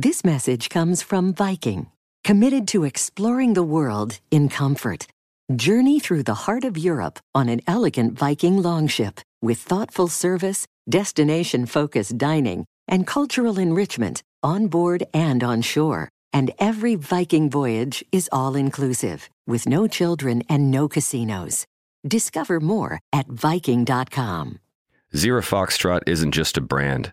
This message comes from Viking, committed to exploring the world in comfort. Journey through the heart of Europe on an elegant Viking longship with thoughtful service, destination focused dining, and cultural enrichment on board and on shore. And every Viking voyage is all inclusive, with no children and no casinos. Discover more at Viking.com. Zero Foxtrot isn't just a brand,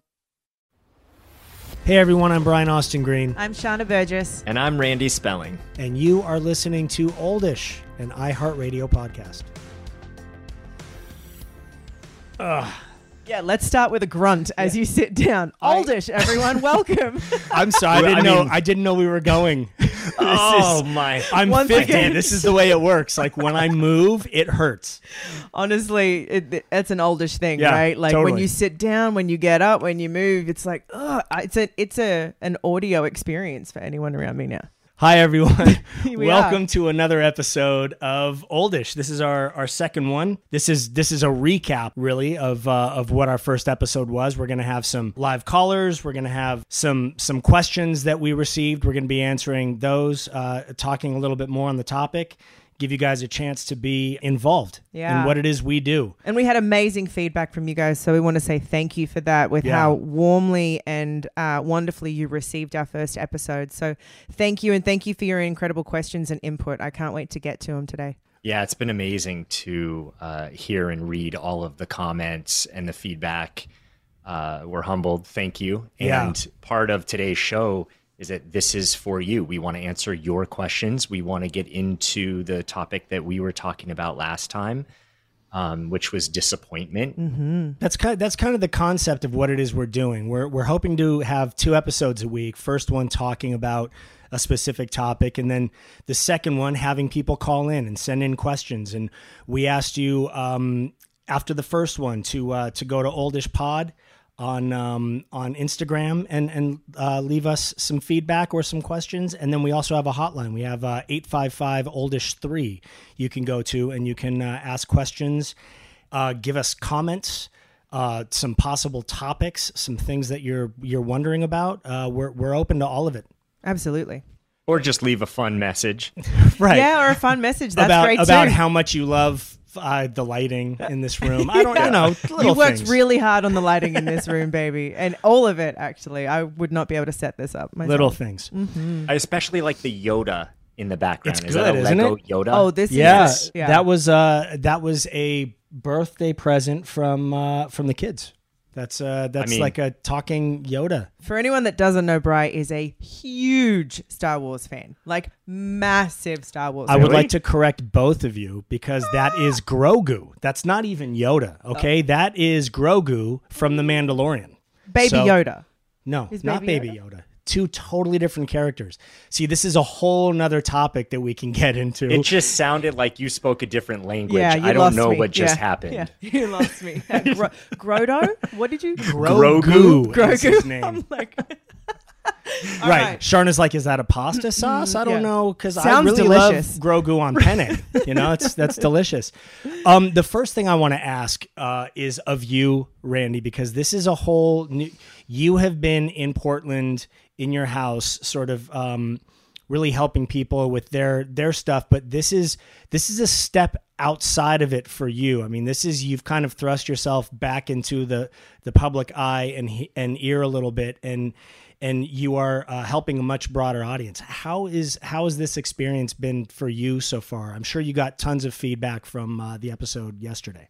Hey everyone, I'm Brian Austin Green, I'm Sharna Burgess. And I'm Randy Spelling. and you are listening to Oldish, an iHeartRadio podcast. Yeah, let's start with a grunt as you sit down. Oldish, everyone, welcome. I'm sorry, I Well, didn't know. mean- I didn't know we were going. Oh my! I'm Once 50. again. This is the way it works. Like when I move, it hurts. Honestly, it, it's an oldish thing, Yeah, right? Like when totally. you sit down, when you get up, when you move, it's like, ugh, it's a it's a an audio experience for anyone around me now. Hi everyone. We Welcome are. to another episode of Oldish. This is our our second one. This is this is a recap really of uh, of what our first episode was. We're going to have some live callers, we're going to have some some questions that we received. We're going to be answering those uh, talking a little bit more on the topic. Give you guys a chance to be involved Yeah. in what it is we do. And we had amazing feedback from you guys, so we want to say thank you for that with Yeah. how warmly and uh, wonderfully you received our first episode. So thank you, and thank you for your incredible questions and input. I can't wait to get to them today. Yeah, it's been amazing to uh, hear and read all of the comments and the feedback. Uh, we're humbled. Thank you. Yeah. And part of today's show is that this is for you. We want to answer your questions. We want to get into the topic that we were talking about last time, um, which was disappointment. That's kind that's kind of the concept of what it is we're doing. We're we're hoping to have two episodes a week. First one talking about a specific topic, and then the second one having people call in and send in questions. And we asked you um, after the first one to uh, to go to Oldish Pod on um, on Instagram and and uh, leave us some feedback or some questions. And then we also have a hotline. We have uh, eight five five Oldish three. You can go to and you can uh, ask questions, uh, give us comments. Uh, some possible topics, some things that you're you're wondering about. Uh, we're we're open to all of it. Absolutely. Or just leave a fun message. Right. Yeah, or a fun message. That's about great about too. how much you love uh, the lighting in this room. I don't, you know, little you worked things. really hard on the lighting in this room, baby, and all of it. Actually, I would not be able to set this up. Myself. little things. I especially like the Yoda in the background. It's is that a good, isn't Lego it? Yoda? Oh, this Yeah, is yeah. that was uh that was a birthday present from uh from the kids. That's uh that's mean- like a talking Yoda. For anyone that doesn't know, Bry is a huge Star Wars fan, like massive Star Wars. I fan. would like to correct both of you because that is Grogu. That's not even Yoda, okay? That is Grogu from The Mandalorian. Baby So- Yoda. No, Is not Baby Baby Yoda. Two totally different characters. See, this is a whole nother topic that we can get into. It just sounded like you spoke a different language. Yeah, you I don't lost know me. what just Yeah, happened. Yeah, you lost me. Uh, Gro- Grodo? What did you? Grogu, Grogu. is his name. I'm like, right. right. Sharna's like, is that a pasta sauce? I don't yeah. know because I really delicious. love Grogu on penne. you know, it's that's delicious. Um, the first thing I want to ask uh, is of you, Randy, because this is a whole new. You have been in Portland in your house, sort of. Um, really helping people with their their stuff but this is this is a step outside of it for you i mean this is you've kind of thrust yourself back into the the public eye and and ear a little bit and and you are uh, helping a much broader audience. How is how has this experience been for you so far? I'm sure you got tons of feedback from uh, the episode yesterday.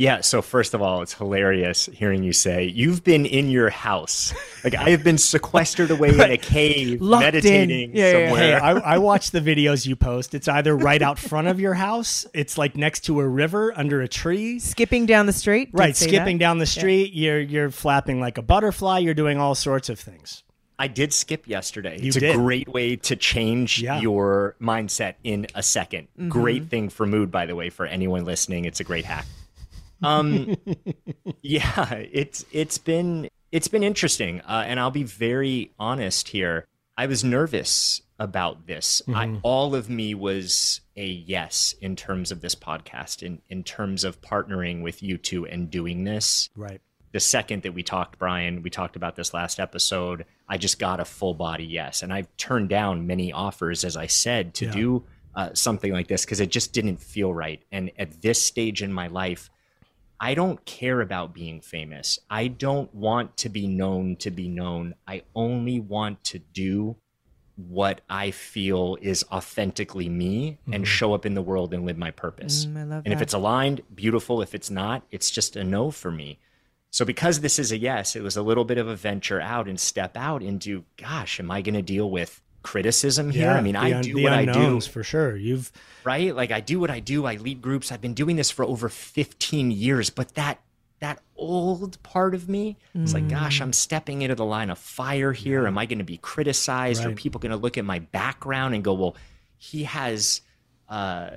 Yeah. So first of all, it's hilarious hearing you say you've been in your house. Like I have been sequestered away in a cave, Locked meditating in. Yeah, yeah, somewhere. Hey, I, I watch the videos you post. It's either right out front of your house, it's like next to a river under a tree. Skipping down the street. Did Right, skipping that. down the street, you're you're flapping like a butterfly, you're doing all sorts of things. I did skip yesterday. You it's did. a great way to change Yeah. your mindset in a 2nd Great mm-hmm. thing for mood, by the way, for anyone listening. It's a great hack. Um, yeah, it's it's been it's been interesting, uh, and I'll be very honest here. I was nervous about this. I, all of me was a yes in terms of this podcast, in in terms of partnering with you two and doing this Right. the second that we talked, Brian, we talked about this last episode. I just got a full body yes, and I've turned down many offers, as I said, to Yeah. do uh, something like this because it just didn't feel right. And at this stage in my life, I don't care about being famous. I don't want to be known to be known. I only want to do what I feel is authentically me and show up in the world and live my purpose. Mm, and if it's aligned, beautiful. If it's not, it's just a no for me. So because this is a yes, it was a little bit of a venture out and step out into, gosh, am I going to deal with criticism here? I mean, I un- do what I do, for sure. You've right? Like I do what I do. I lead groups. I've been doing this for over 15 years, but that that old part of me is like, Mm. gosh, I'm stepping into the line of fire here. Am I going to be criticized? Are people going to look at my background and go, well, he has, uh,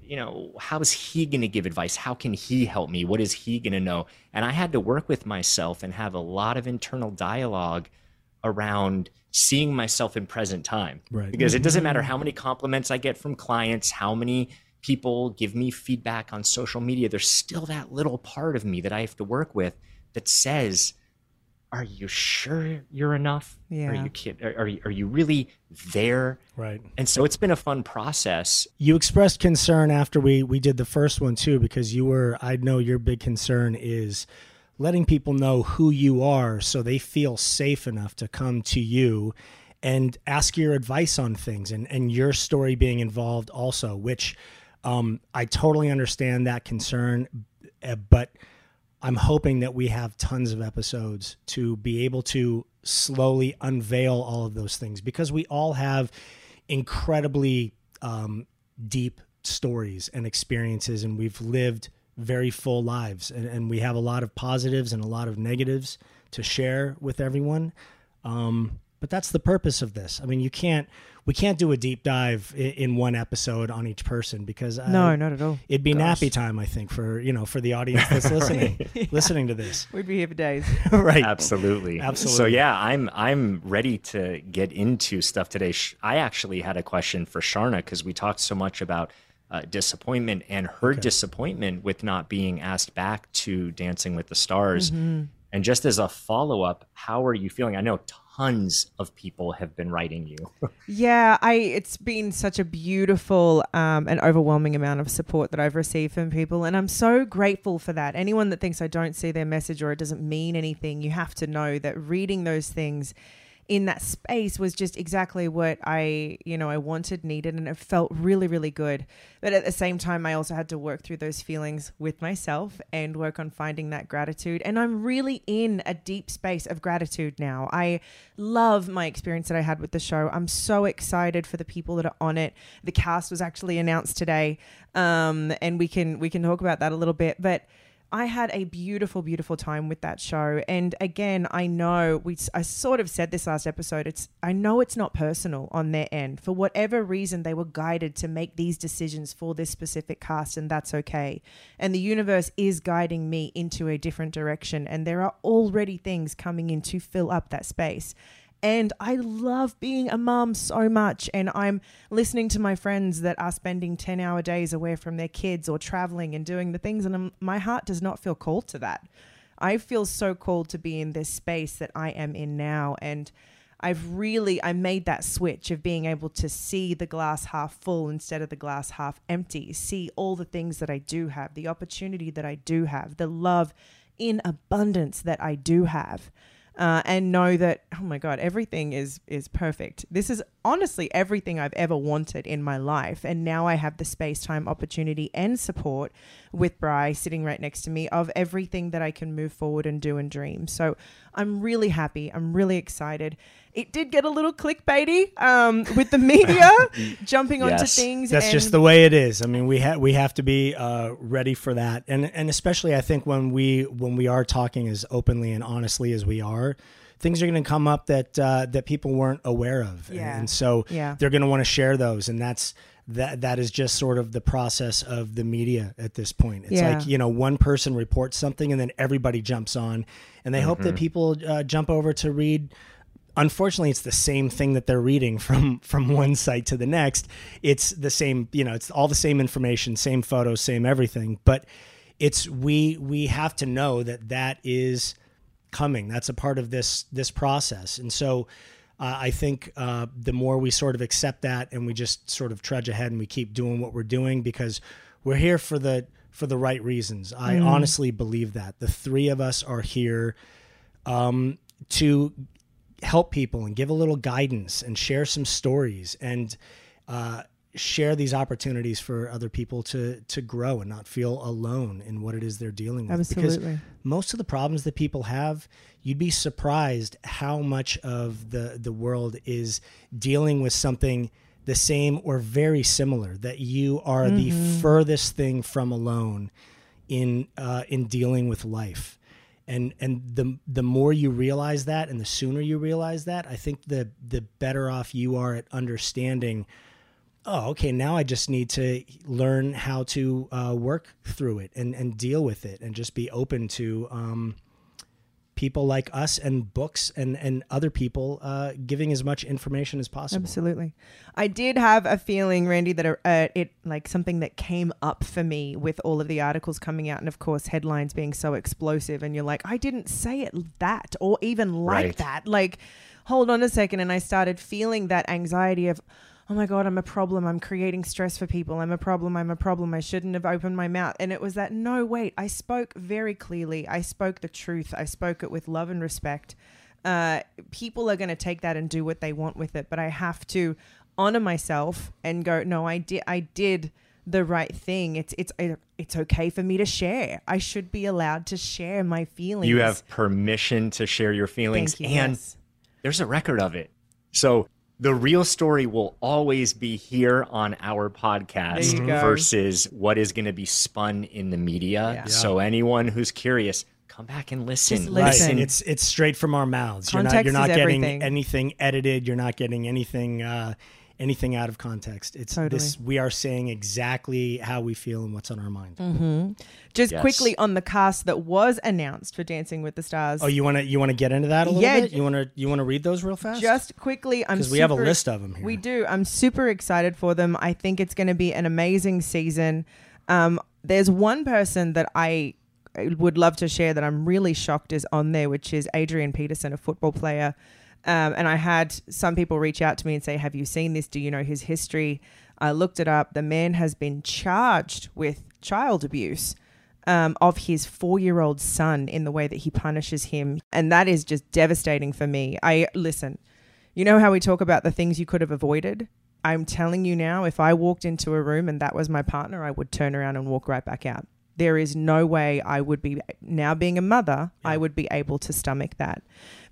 you know, how is he going to give advice? How can he help me? What is he going to know? And I had to work with myself and have a lot of internal dialogue around seeing myself in present time. Right. Because it doesn't mm-hmm. matter how many compliments I get from clients, how many people give me feedback on social media, there's still that little part of me that I have to work with that says, are you sure you're enough? Are you kid? Are, are you, are you really there? right. And so it's been a fun process. You expressed concern after we we did the first one too, because you were. I know your big concern is letting people know who you are, so they feel safe enough to come to you and ask your advice on things, and and your story being involved also, which um, I totally understand that concern, uh, but. I'm hoping that we have tons of episodes to be able to slowly unveil all of those things because we all have incredibly um, deep stories and experiences, and we've lived very full lives, and, and we have a lot of positives and a lot of negatives to share with everyone. Um, but that's the purpose of this. I mean, you can't we can't do a deep dive in, in one episode on each person because uh, No, not at all. It'd be nappy time, I think, for you know for the audience that's listening listening to this. We'd be here for days. right. Absolutely. Absolutely. So yeah, I'm I'm ready to get into stuff today. I actually had a question for Sharna because we talked so much about uh, disappointment and her disappointment with not being asked back to Dancing with the Stars. And just as a follow up, how are you feeling? I know tons of people have been writing you. Yeah, I it's been such a beautiful um, and overwhelming amount of support that I've received from people, and I'm so grateful for that. Anyone that thinks I don't see their message or it doesn't mean anything, you have to know that reading those things in that space was just exactly what I, you know, I wanted, needed, and it felt really, really good. But at the same time, I also had to work through those feelings with myself and work on finding that gratitude. And I'm really in a deep space of gratitude now. I love my experience that I had with the show. I'm so excited for the people that are on it. The cast was actually announced today, um, and we can we can talk about that a little bit, but. I had a beautiful, beautiful time with that show. And again, I know we, I sort of said this last episode. It's, I know it's not personal on their end. For whatever reason, they were guided to make these decisions for this specific cast, and that's okay. And the universe is guiding me into a different direction. And there are already things coming in to fill up that space. And I love being a mom so much. And I'm listening to my friends that are spending 10 hour days away from their kids or traveling and doing the things. And I'm, my heart does not feel called to that. I feel so called to be in this space that I am in now. And I've really I made that switch of being able to see the glass half full instead of the glass half empty. See all the things that I do have, the opportunity that I do have, the love in abundance that I do have. Uh, and know that oh my god everything is is perfect. This is honestly everything i've ever wanted in my life. And now i have the space time opportunity and support with bry sitting right next to me of everything that i can move forward and do and dream. So i'm really happy. I'm really excited it did get a little clickbaity um, with the media jumping onto Yes. things That's and just the way it is. I mean, we have we have to be uh, ready for that, and and especially I think when we when we are talking as openly and honestly as we are, things are going to come up that uh, that people weren't aware of, Yeah. and so Yeah. they're going to want to share those, and that's that that is just sort of the process of the media at this point. It's Yeah. like you know one person reports something, and then everybody jumps on, and they hope that people uh, jump over to read unfortunately it's the same thing that they're reading from from one site to the next. It's the same you know it's all the same information same photos same everything. But it's we we have to know that that is coming. That's a part of this this process. And so uh, I think uh, the more we sort of accept that and we just sort of trudge ahead and we keep doing what we're doing because we're here for the for the right reasons. I honestly believe that. The three of us are here um, to help people and give a little guidance and share some stories and uh, share these opportunities for other people to to grow and not feel alone in what it is they're dealing with. Absolutely. Because most of the problems that people have, you'd be surprised how much of the the world is dealing with something the same or very similar. That you are the furthest thing from alone in uh, in dealing with life and and the the more you realize that and the sooner you realize that i think the the better off you are at understanding oh okay now i just need to learn how to uh, work through it and and deal with it and just be open to um, people like us and books and and other people uh, giving as much information as possible Absolutely. I did have a feeling, Randy, that uh, it like something that came up for me with all of the articles coming out, and of course headlines being so explosive, and you're like, I didn't say it that or even like Right. that. Like, hold on a second, and I started feeling that anxiety of. Oh my God, I'm a problem. I'm creating stress for people. I'm a problem. I'm a problem. I shouldn't have opened my mouth. And it was that, no, wait, I spoke very clearly. I spoke the truth. I spoke it with love and respect uh, people are going to take that and do what they want with it. But I have to honor myself and go, no, I did, I did the right thing. It's it's it's okay for me to share. I should be allowed to share my feelings. You have permission to share your feelings, you. and yes. there's a record of it. So the real story will always be here on our podcast There you go. versus what is going to be spun in the media. Yeah. So anyone who's curious, come back and listen. Just Right, listen. it's it's straight from our mouths. You're not Context you're not is getting everything. anything edited. You're not getting anything uh, anything out of context. It's Totally. this. We are saying exactly how we feel and what's on our mind. Just Yes. quickly on the cast that was announced for Dancing with the Stars. Oh, you want to you want to get into that a little Yeah, bit? You want to you want to read those real fast? Just quickly, I'm because we have a list of them here. We do. I'm super excited for them. I think it's going to be an amazing season. Um, there's one person that I would love to share that I'm really shocked is on there, which is Adrian Peterson, a football player. Um, and I had some people reach out to me and say, Have you seen this? Do you know his history? I looked it up. The man has been charged with child abuse um, of his four year old son in the way that he punishes him. And that is just devastating for me. I listen, you know how we talk about the things you could have avoided? I'm telling you now, if I walked into a room and that was my partner, I would turn around and walk right back out. There is no way I would be, now being a mother, I would be able to stomach that.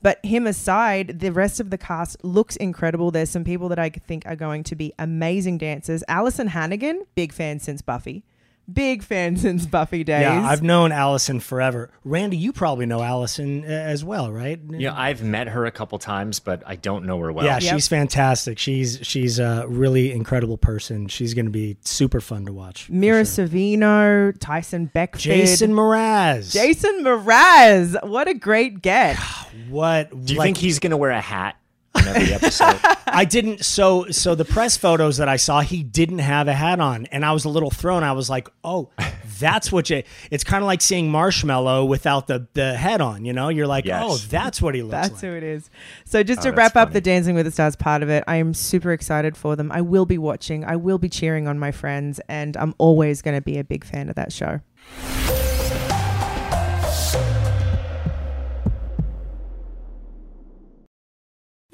But him aside, the rest of the cast looks incredible. There's some people that I think are going to be amazing dancers. Alyson Hannigan, big fan since Buffy. Big fan since Buffy days. yeah, I've known Alyson forever. Randy, you probably know Alyson uh, as well, right? Yeah, I've met her a couple times, but I don't know her well. yeah, Yep. she's fantastic. She's she's a really incredible person. She's going to be super fun to watch. Mira sure. Sorvino, Tyson Beckford. Jason Mraz. Jason Mraz. What a great get. what Do you like, think he's going to wear a hat in every episode? I didn't. So so the press photos that I saw, he didn't have a hat on, and I was a little thrown. I was like, oh, that's what you. It's kind of like seeing Marshmello without the the head on. You know, you're like, Yes. oh, that's what he looks That's like. who it is. So just oh, to Oh, wrap that's up the. Dancing with the Stars part of it, I am super excited for them. I will be watching. I will be cheering on my friends, and I'm always going to be a big fan of that show.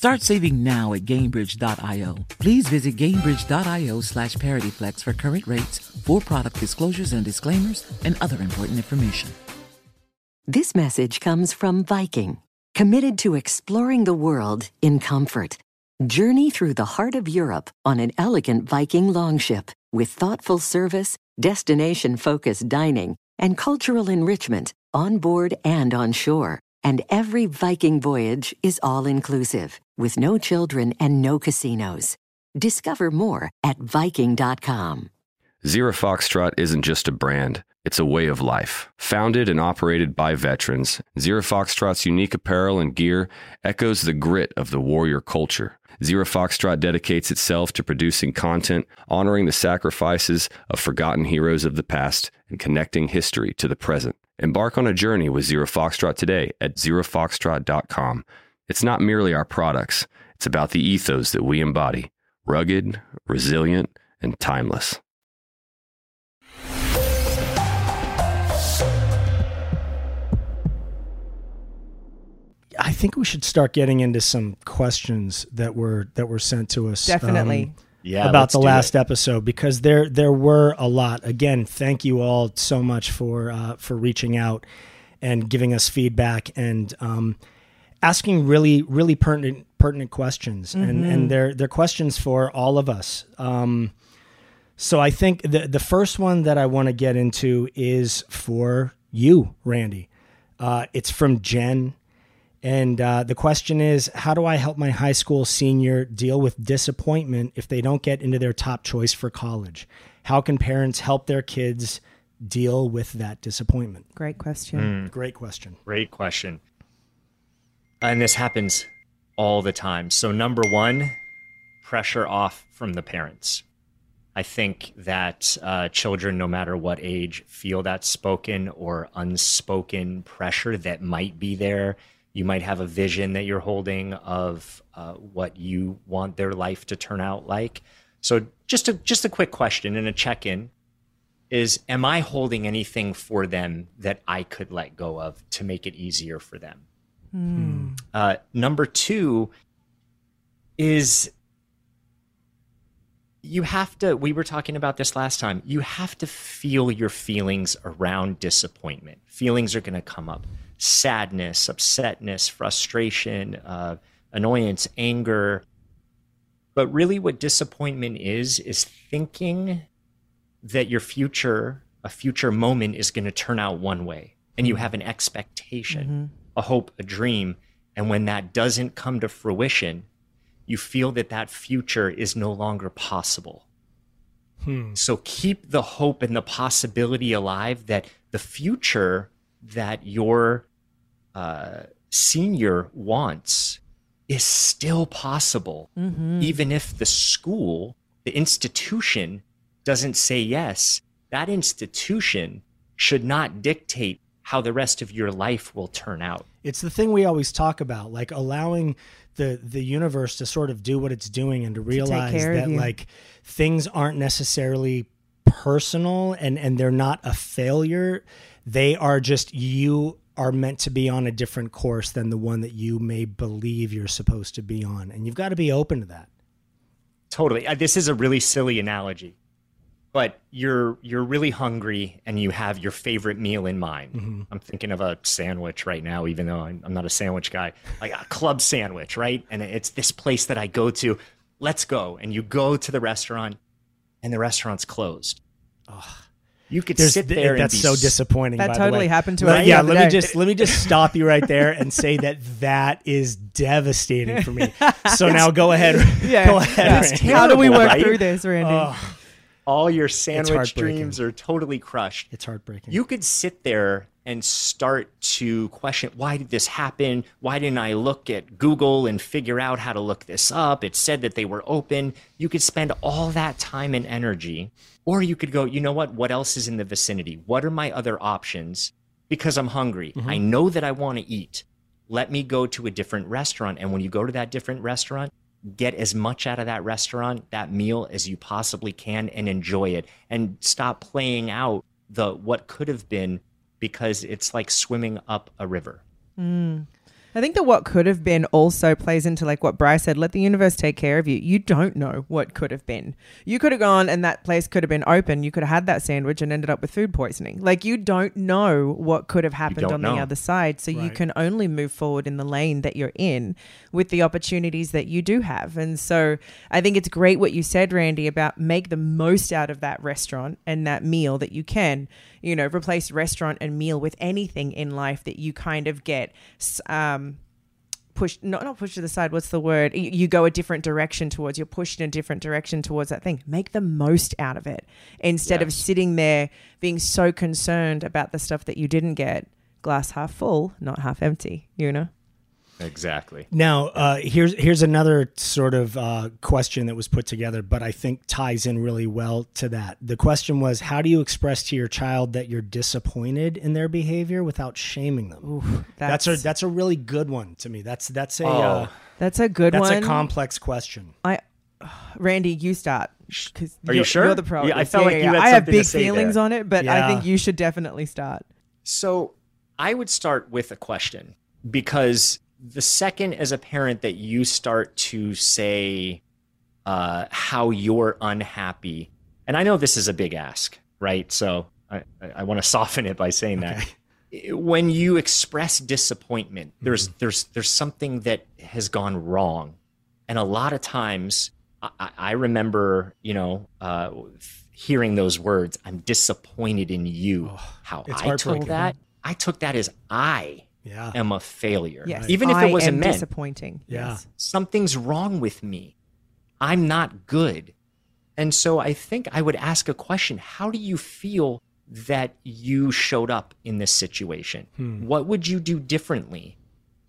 Start saving now at Gainbridge.io. Please visit Gainbridge.io slash ParityFlex for current rates, for product disclosures and disclaimers, and other important information. This message comes from Viking, committed to exploring the world in comfort. Journey through the heart of Europe on an elegant Viking longship with thoughtful service, destination focused dining, and cultural enrichment on board and on shore. And every Viking voyage is all inclusive, with no children and no casinos. Discover more at Viking.com. Zero Foxtrot isn't just a brand, it's a way of life. Founded and operated by veterans, Zero Foxtrot's unique apparel and gear echoes the grit of the warrior culture. Zero Foxtrot dedicates itself to producing content, honoring the sacrifices of forgotten heroes of the past, and connecting history to the present. Embark on a journey with Zero Foxtrot today at zerofoxtrot.com. It's not merely our products, it's about the ethos that we embody rugged, resilient, and timeless. I think we should start getting into some questions that were that were sent to us. Definitely. um, Yeah, about the last episode because there there were a lot. Again, thank you all so much for uh, for reaching out and giving us feedback and um, asking really really pertinent pertinent questions and and they're they're questions for all of us. Um, so I think the the first one that I want to get into is for you, Randy. Uh, it's from Jen. And uh, the question is, how do I help my high school senior deal with disappointment if they don't get into their top choice for college? How can parents help their kids deal with that disappointment? Great question. Great question. Great question. And this happens all the time. So, number one, pressure off from the parents. I think that uh, children, no matter what age, feel that spoken or unspoken pressure that might be there. You might have a vision that you're holding of uh, what you want their life to turn out like. So, just a just a quick question and a check in is: Am I holding anything for them that I could let go of to make it easier for them? Uh, number two is you have to we were talking about this last time you have to feel your feelings around disappointment feelings are going to come up sadness upsetness frustration uh, annoyance anger. But really what disappointment is is thinking that your future a future moment is going to turn out one way and you mm-hmm. have an expectation mm-hmm. a hope a dream and when that doesn't come to fruition you feel that that future is no longer possible. Hmm. So keep the hope and the possibility alive that the future that your uh, senior wants is still possible, even if the school, the institution, doesn't say yes. That institution should not dictate how the rest of your life will turn out. It's the thing we always talk about, like allowing the the universe to sort of do what it's doing and to realize care of that like things aren't necessarily personal and and they're not a failure. They are just you are meant to be on a different course than the one that you may believe you're supposed to be on, and you've got to be open to that. Totally. Uh, This is a really silly analogy, but you're you're really hungry and you have your favorite meal in mind. I'm thinking of a sandwich right now, even though I'm, I'm not a sandwich guy. Like a club sandwich, right? And it's this place that I go to. Let's go. And you go to the restaurant, and the restaurant's closed. You could There's sit th- there. that's and be so disappointing. That by the totally way. happened to Let- us Yeah, the other let me just let me just stop you right there and say that that is devastating for me. So now go ahead. Yeah. Go ahead. Yeah. Randy. How do we work right? through this, Randy? Oh, All your sandwich dreams are totally crushed. it's heartbreaking. You could sit there and start to question why did this happen? Why didn't I look at Google and figure out how to look this up? It said that they were open. You could spend all that time and energy. Or you could go, you know what? What else is in the vicinity? What are my other options? Because I'm hungry. I mm-hmm. know that I want to eat. Let me go to a different restaurant. And when you go to that different restaurant, get as much out of that restaurant, that meal as you possibly can and enjoy it and stop playing out the what could have been because it's like swimming up a river. Mm. I think that what could have been also plays into like what Bryce said, let the universe take care of you. You don't know what could have been. You could have gone and that place could have been open. You could have had that sandwich and ended up with food poisoning. Like you don't know what could have happened don't on the other side. So you can only move forward in the lane that you're in with the opportunities that you do have. And so I think it's great what you said, Randy, about make the most out of that restaurant and that meal that you can. You know, replace restaurant and meal with anything in life that you kind of get. Um, pushed not not pushed to the side what's the word? You, you go a different direction towards you're pushed in a different direction towards that thing. Make the most out of it. Instead of sitting there being so concerned about the stuff that you didn't get glass half full not half empty you know Exactly. Now, uh, here's here's another sort of uh, question that was put together, but I think ties in really well to that. The question was, how do you express to your child that you're disappointed in their behavior without shaming them? that's, a that's a really good one to me. That's that's a uh, that's a good that's one a complex question. I, Randy, you start. 'cause Are you sure? You're the pro. Yeah, I Yes, felt like you had I have something to big say feelings there. on it, but I think you should definitely start. So I would start with a question because the second as a parent that you start to say uh, how you're unhappy, and I know this is a big ask, right? So I, I, want to soften it by saying that. When you express disappointment, there's there's there's something that has gone wrong, and a lot of times I, I- I remember, you know, uh, hearing those words. I'm disappointed in you. how I took that, I took that as I Yeah. am a failure. Yes, Even if I it wasn't am meant, disappointing. Yeah. Something's wrong with me. I'm not good. And so I think I would ask a question How do you feel that you showed up in this situation? Hmm. What would you do differently?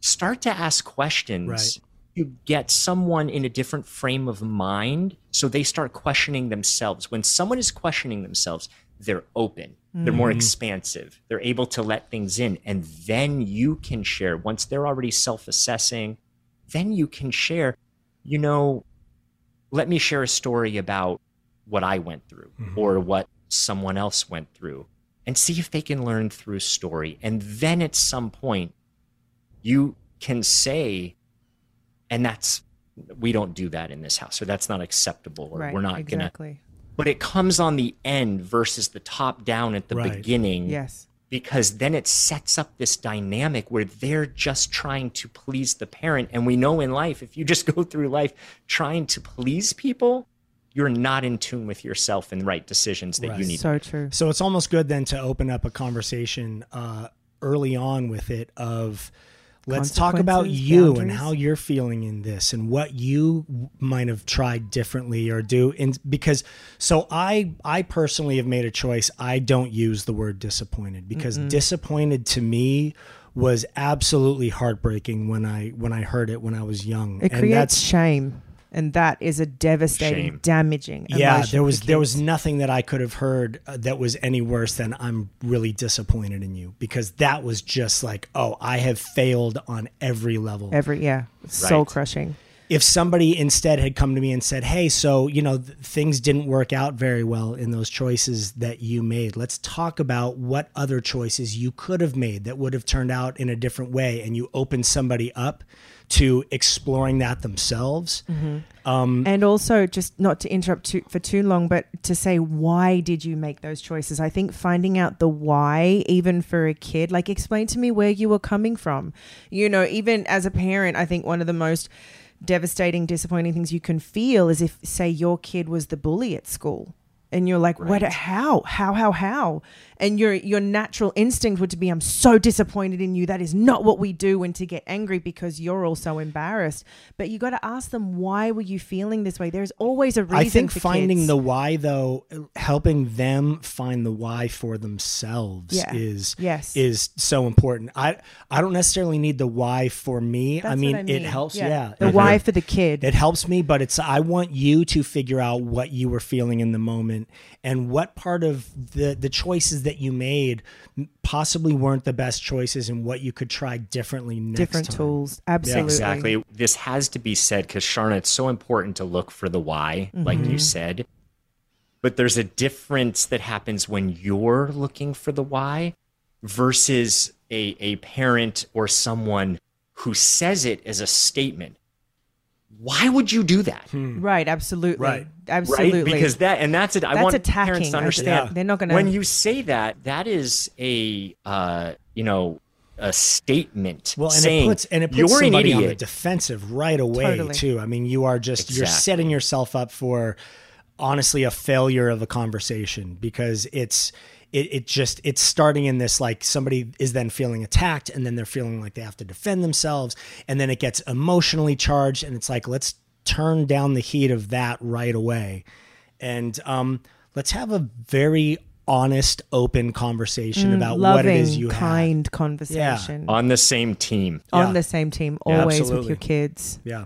Start to ask questions. Right. You get someone in a different frame of mind so they start questioning themselves. When someone is questioning themselves, they're open, they're more hmm. expansive, they're able to let things in. And then you can share, once they're already self assessing, then you can share, you know, let me share a story about what I went through mm-hmm. or what someone else went through and see if they can learn through story. And then at some point, you can say, and that's, we don't do that in this house, or that's not acceptable, or Right. we're not gonna. Exactly. But it comes on the end versus the top down at the Right. beginning Yes. because then it sets up this dynamic where they're just trying to please the parent. And we know in life, if you just go through life trying to please people, you're not in tune with yourself and right decisions that you need. So true. So it's almost good then to open up a conversation uh, early on with it of let's talk about you and how you're feeling in this and what you might have tried differently or do and because so I I personally have made a choice. I don't use the word disappointed because disappointed to me was absolutely heartbreaking when I when I heard it when I was young. It and creates that's shame, and that is a devastating, Shame. damaging. yeah there was there was nothing that i could have heard uh, that was any worse than i'm really disappointed in you because that was just like oh i have failed on every level every yeah, soul crushing. if somebody instead had come to me and said hey so you know th- things didn't work out very well in those choices that you made let's talk about what other choices you could have made that would have turned out in a different way and you open somebody up to exploring that themselves. Mm-hmm. Um, and also just not to interrupt too, for too long but to say why did you make those choices? I think finding out the why even for a kid like explain to me where you were coming from. You know even as a parent i think one of the most devastating disappointing things you can feel is if say your kid was the bully at school and you're like what how? How how how and your your natural instinct would to be i'm so disappointed in you that is not what we do and to get angry because you're also embarrassed but you got to ask them why were you feeling this way there's always a reason I think finding kids. the why though, helping them find the why for themselves Yeah. is Yes. is so important. I I don't necessarily need the why for me. I That's what mean, it helps. Yeah. Yeah, the It- why for the kid It helps me, but it's I want you to figure out what you were feeling in the moment and what part of the the choices that you made possibly weren't the best choices and what you could try differently next different time. tools absolutely Exactly. This has to be said because Sharna, it's so important to look for the why, like Mm-hmm. you said. But there's a difference that happens when you're looking for the why versus a, a parent or someone who says it as a statement. Why would you do that? right absolutely Right. absolutely Right? Because that and that's it. I That's want attacking. parents to understand. Yeah. They're not gonna- When you say that, that is a uh, you know a statement Well, and saying it puts and it puts you're somebody on the defensive right away Totally. too. I mean, you are just you're setting yourself up for honestly a failure of a conversation because it's it, it just it's starting in this like somebody is then feeling attacked and then they're feeling like they have to defend themselves and then it gets emotionally charged and it's like let's turn down the heat of that right away. And um let's have a very honest open conversation about loving what it is you have. kind conversation. On the same team. on the same team Yeah, always with your kids. Yeah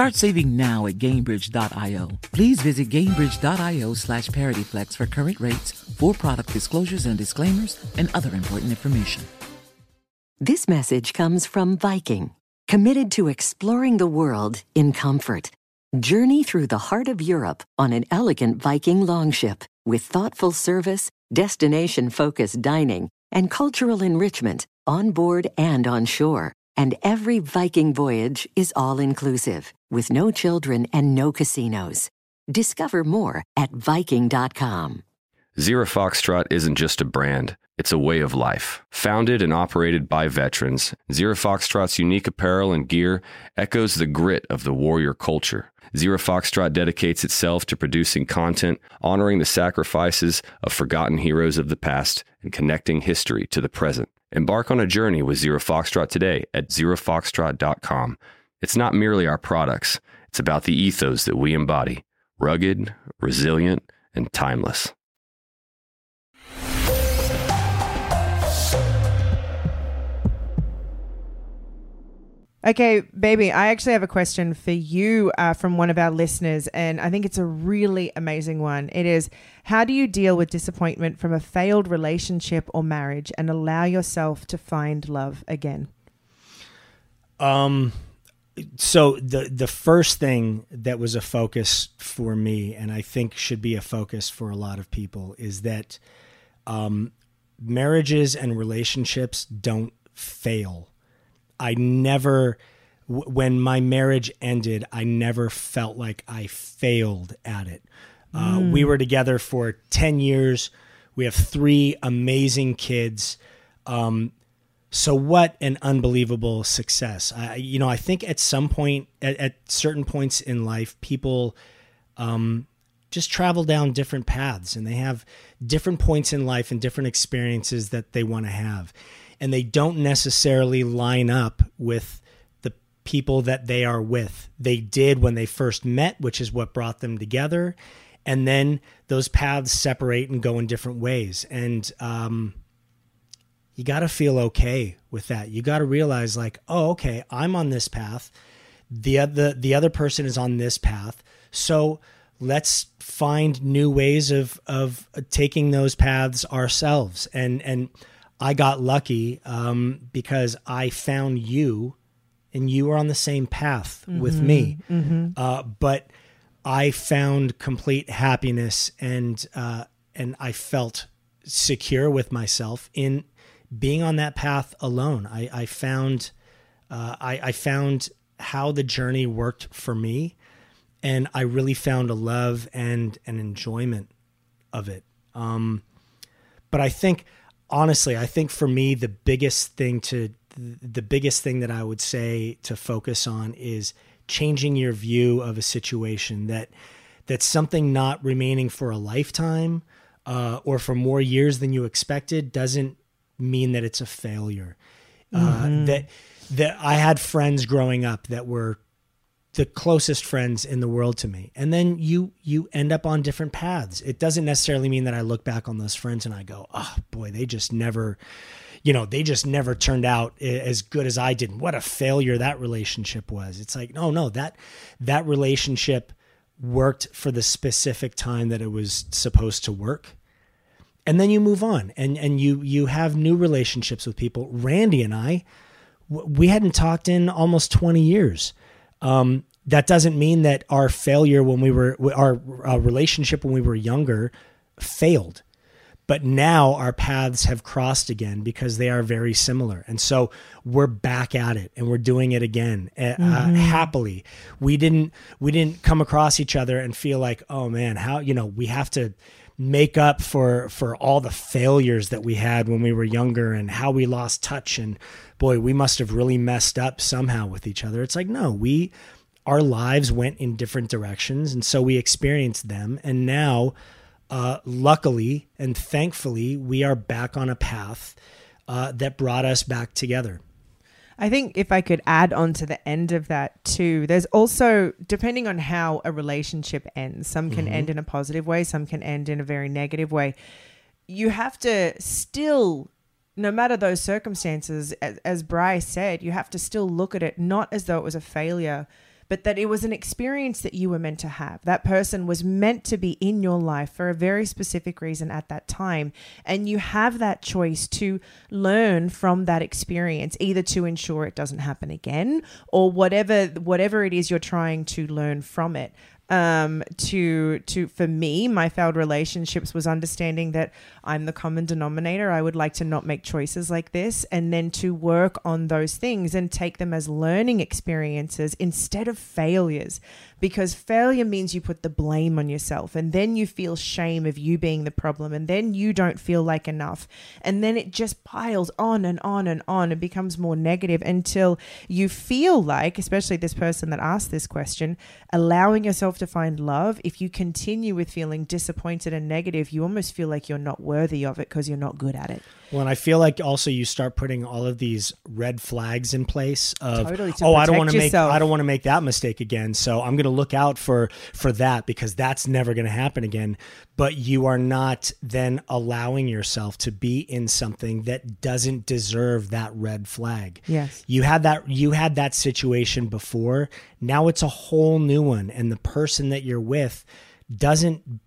Start saving now at Gainbridge.io. Please visit Gainbridge.io slash ParityFlex for current rates, for product disclosures and disclaimers, and other important information. This message comes from Viking, committed to exploring the world in comfort. Journey through the heart of Europe on an elegant Viking longship with thoughtful service, destination focused dining, and cultural enrichment on board and on shore. And every Viking voyage is all inclusive, with no children and no casinos. Discover more at Viking.com. Zero Foxtrot isn't just a brand, it's a way of life. Founded and operated by veterans, Zero Foxtrot's unique apparel and gear echoes the grit of the warrior culture. Zero Foxtrot dedicates itself to producing content, honoring the sacrifices of forgotten heroes of the past, and connecting history to the present. Embark on a journey with Zero Foxtrot today at zerofoxtrot.com. It's not merely our products, it's about the ethos that we embody rugged, resilient, and timeless. Okay, baby, I actually have a question for you uh, from one of our listeners, and I think it's a really amazing one. It is How do you deal with disappointment from a failed relationship or marriage and allow yourself to find love again? Um, so the the first thing that was a focus for me, and I think should be a focus for a lot of people, is that um, marriages and relationships don't fail. I never, w- when my marriage ended, I never felt like I failed at it. Uh, We were together for 10 years. We have three amazing kids. Um, so what an unbelievable success. I, you know, I think at some point, at, at certain points in life, people um, just travel down different paths and they have different points in life and different experiences that they want to have. And they don't necessarily line up with the people that they are with. They did when they first met, which is what brought them together. And then those paths separate and go in different ways. And, um, you got to feel okay with that. You got to realize like, oh, okay, I'm on this path. The other the other person is on this path. So let's find new ways of of taking those paths ourselves. And and I got lucky um, because I found you, and you were on the same path mm-hmm. with me. Mm-hmm. Uh, but I found complete happiness and uh, and I felt secure with myself in being on that path alone. I, I found uh, I, I found how the journey worked for me, and I really found a love and an enjoyment of it. Um, but I think honestly, I think for me the biggest thing to the biggest thing that I would say to focus on is changing your view of a situation that that's something not remaining for a lifetime uh, or for more years than you expected doesn't mean that it's a failure. Uh, mm-hmm. Uh, that that I had friends growing up that were the closest friends in the world to me, and then you you end up on different paths. It doesn't necessarily mean that I look back on those friends and I go, oh boy, they just never you know, they just never turned out as good as I did. What a failure that relationship was. It's like, no, no, that that relationship worked for the specific time that it was supposed to work. And then you move on and and you you have new relationships with people. Randy and I we hadn't talked in almost 20 years. Um, that doesn't mean that our failure when we were our, our relationship when we were younger failed but now our paths have crossed again because they are very similar. And so we're back at it and we're doing it again uh, mm-hmm. happily. We didn't we didn't come across each other and feel like, "Oh man, how, you know, we have to make up for for all the failures that we had when we were younger and how we lost touch and boy, we must have really messed up somehow with each other." It's like, "No, we our lives went in different directions and so we experienced them and now uh, luckily and thankfully, we are back on a path uh, that brought us back together. I think if I could add on to the end of that too, there's also, depending on how a relationship ends, some can mm-hmm. end in a positive way, some can end in a very negative way. You have to still, no matter those circumstances, as, as Bryce said, you have to still look at it not as though it was a failure, but that it was an experience that you were meant to have. That person was meant to be in your life for a very specific reason at that time. And you have that choice to learn from that experience, either to ensure it doesn't happen again or whatever whatever it is you're trying to learn from it um, to to for me, my failed relationships was understanding that I'm the common denominator. I would like to not make choices like this, and then to work on those things and take them as learning experiences instead of failures because failure means you put the blame on yourself and then you feel shame of you being the problem and then you don't feel like enough and then it just piles on and on and on and becomes more negative until you feel like especially this person that asked this question allowing yourself to find love if you continue with feeling disappointed and negative you almost feel like you're not worthy of it because you're not good at it well, and I feel like also you start putting all of these red flags in place of totally, oh, I don't want to make I don't want to make that mistake again. So I'm going to look out for for that because that's never going to happen again. But you are not then allowing yourself to be in something that doesn't deserve that red flag. Yes. You had that you had that situation before. Now it's a whole new one and the person that you're with doesn't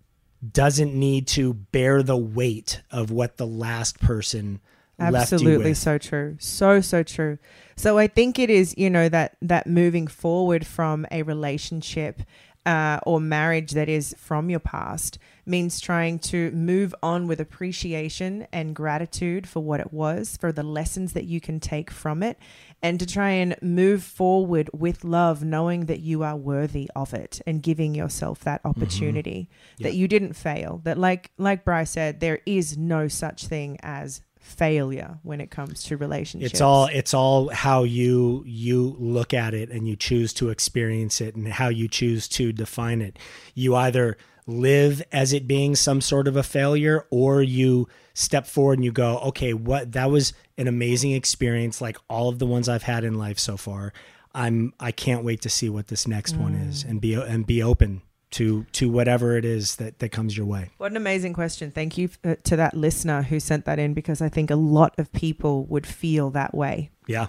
doesn't need to bear the weight of what the last person absolutely so true. So so true. So i think it is you know that that moving forward from a relationship uh, or marriage that is from your past means trying to move on with appreciation and gratitude for what it was, for the lessons that you can take from it, and to try and move forward with love, knowing that you are worthy of it and giving yourself that mm-hmm. opportunity, mm-hmm. that you didn't fail. That, like like Bryce said, there is no such thing as failure when it comes to relationships. It's all it's all how you you look at it and you choose to experience it and how you choose to define it. You either live as it being some sort of a failure or you step forward and you go, "Okay, what that was an amazing experience like all of the ones I've had in life so far. I'm I can't wait to see what this next mm. one is and be and be open to to whatever it is that that comes your way. What an amazing question. Thank you uh, to that listener who sent that in because I think a lot of people would feel that way. Yeah.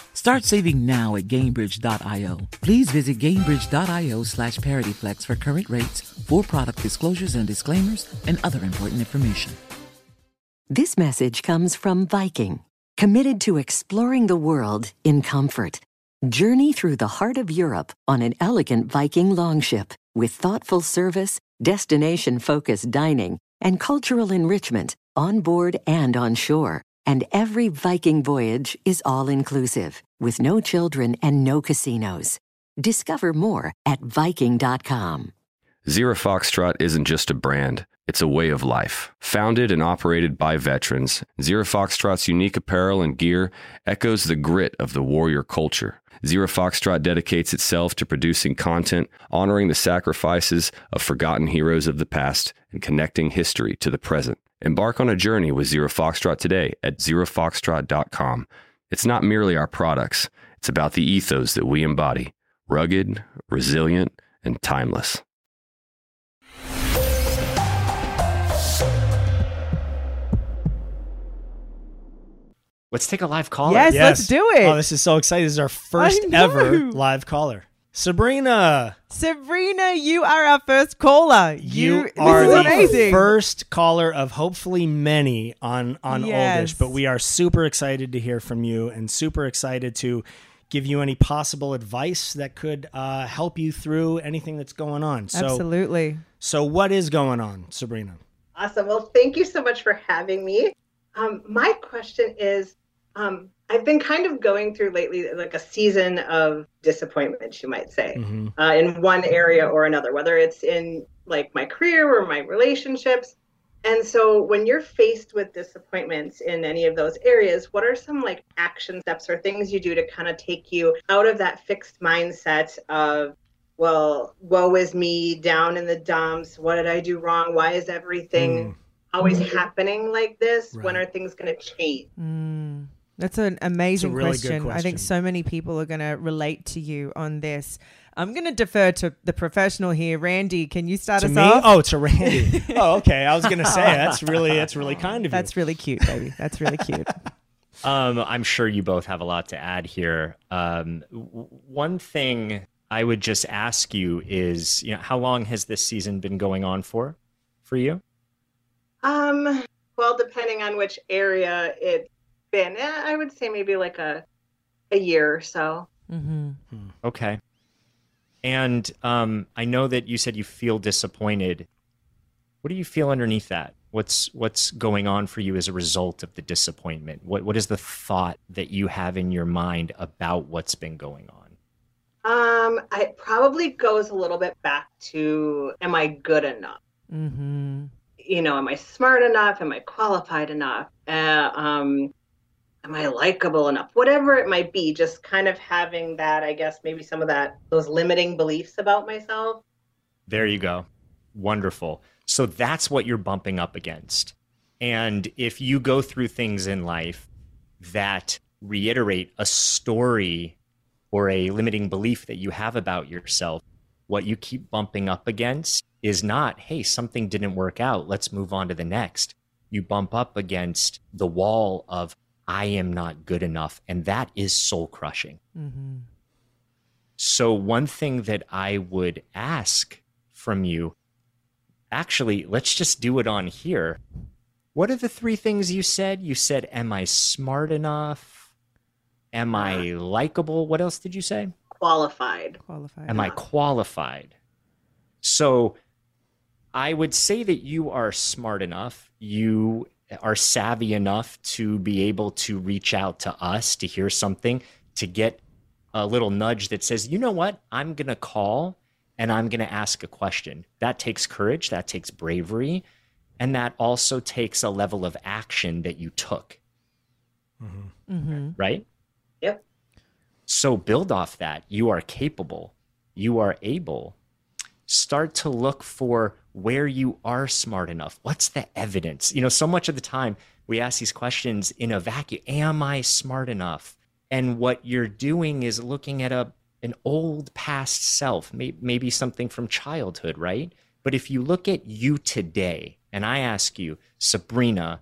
Start saving now at Gainbridge.io. Please visit Gainbridge.io slash ParityFlex for current rates, for product disclosures and disclaimers, and other important information. This message comes from Viking, committed to exploring the world in comfort. Journey through the heart of Europe on an elegant Viking longship with thoughtful service, destination focused dining, and cultural enrichment on board and on shore. And every Viking voyage is all inclusive, with no children and no casinos. Discover more at Viking.com. Zero Foxtrot isn't just a brand, it's a way of life. Founded and operated by veterans, Zero Foxtrot's unique apparel and gear echoes the grit of the warrior culture. Zero Foxtrot dedicates itself to producing content, honoring the sacrifices of forgotten heroes of the past, and connecting history to the present. Embark on a journey with Zero Foxtrot today at zerofoxtrot.com. It's not merely our products, it's about the ethos that we embody rugged, resilient, and timeless. Let's take a live caller. Yes, let's do it. Oh, this is so exciting. This is our first ever live caller. Sabrina, Sabrina, you are our first caller. you, this are the amazing. first caller of hopefully many on on Yes. Oldish, but we are super excited to hear from you and super excited to give you any possible advice that could uh, help you through anything that's going on. So, Absolutely. so what is going on, Sabrina? Awesome. Well, thank you so much for having me. Um, my question is um, I've been kind of going through lately like a season of disappointment, you might say, Mhm. uh, in one area or another, whether it's in like my career or my relationships. And so when you're faced with disappointments in any of those areas, what are some like action steps or things you do to kind of take you out of that fixed mindset of, well, woe is me, down in the dumps. What did I do wrong? Why is everything always happening like this? When are things going to change? Mm, that's an amazing really good question. I think so many people are going to relate to you on this. I'm going to defer to the professional here. Randy, can you start To us me? off? Oh, to Randy. oh, okay. I was gonna say that's really that's really kind of you. That's really cute, baby. That's really cute. Um, I'm sure you both have a lot to add here. Um, w- one thing I would just ask you is, you know, how long has this season been going on for, for you? Um, well, depending on which area it's been, eh, I would say maybe like a a year or so. Mm-hmm. Okay. And um, I know that you said you feel disappointed. What do you feel underneath that? What's what's going on for you as a result of the disappointment? What what is the thought that you have in your mind about what's been going on? Um, it probably goes a little bit back to am I good enough? Mm-hmm. You know, am I smart enough? Am I qualified enough? Uh, um, am I likable enough? Whatever it might be, just kind of having that, I guess, maybe some of that, those limiting beliefs about myself. There you go. Wonderful. So that's what you're bumping up against. And if you go through things in life that reiterate a story or a limiting belief that you have about yourself, what you keep bumping up against is not, hey, something didn't work out. Let's move on to the next. You bump up against the wall of, I am not good enough. And that is soul crushing. Mm-hmm. So, one thing that I would ask from you actually, let's just do it on here. What are the three things you said? You said, Am I smart enough? Am I likable? What else did you say? Qualified. Qualified. Am I qualified? So I would say that you are smart enough. You are savvy enough to be able to reach out to us to hear something, to get a little nudge that says, you know what? I'm going to call and I'm going to ask a question. That takes courage, that takes bravery, and that also takes a level of action that you took. Mm-hmm. Right? Yep. So build off that. You are capable, you are able. Start to look for where you are smart enough. What's the evidence? You know, so much of the time we ask these questions in a vacuum Am I smart enough? And what you're doing is looking at a an old past self, may, maybe something from childhood, right? But if you look at you today, and I ask you, Sabrina,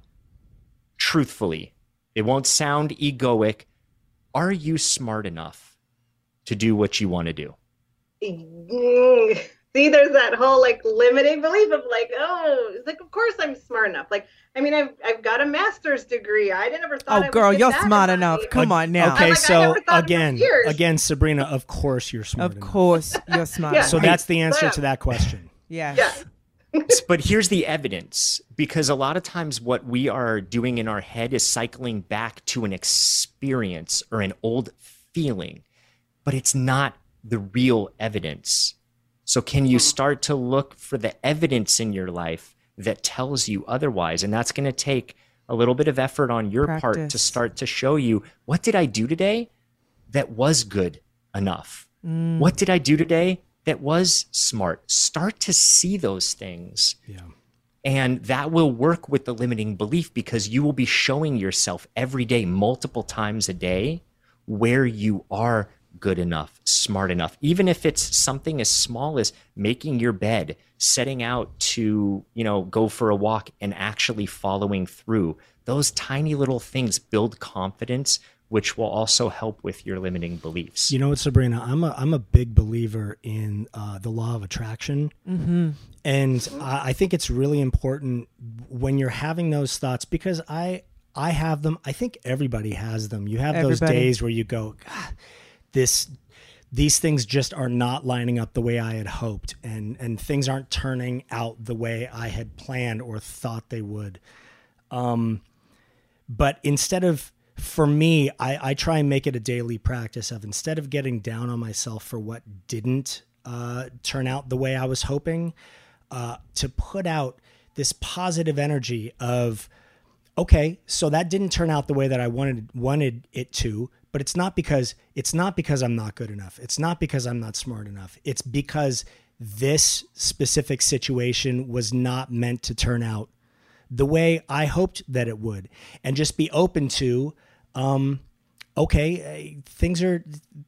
truthfully, it won't sound egoic. Are you smart enough to do what you want to do? See, there's that whole like limiting belief of like, oh, it's like of course I'm smart enough. Like, I mean, I've I've got a master's degree. I never thought. Oh, I Oh, would girl, you're smart in my- enough. Come on now. Okay, like, so never thought in again, again, Sabrina, of course you're smart Of enough. course, you're smart. Yeah. So enough. that's the answer to that question. yes. Yeah. but here's the evidence because a lot of times what we are doing in our head is cycling back to an experience or an old feeling, but it's not the real evidence. So, can you start to look for the evidence in your life that tells you otherwise? And that's going to take a little bit of effort on your part to start to show you what did I do today that was good enough? Mm. What did I do today that was smart? Start to see those things. Yeah. And that will work with the limiting belief because you will be showing yourself every day, multiple times a day, where you are good enough, smart enough. Even if it's something as small as making your bed, setting out to, you know, go for a walk and actually following through. Those tiny little things build confidence, which will also help with your limiting beliefs. You know what, Sabrina? I'm a I'm a big believer in uh, the law of attraction, and I, I think it's really important when you're having those thoughts because I I have them. I think everybody has them. You have those days where you go, God, this these things just are not lining up the way I had hoped, and and things aren't turning out the way I had planned or thought they would. Um, but instead of for me I, I try and make it a daily practice of instead of getting down on myself for what didn't uh, turn out the way i was hoping uh, to put out this positive energy of okay so that didn't turn out the way that i wanted wanted it to but it's not because it's not because i'm not good enough. It's not because i'm not smart enough. It's because this specific situation was not meant to turn out the way I hoped that it would, and just be open to, um, okay, uh, things are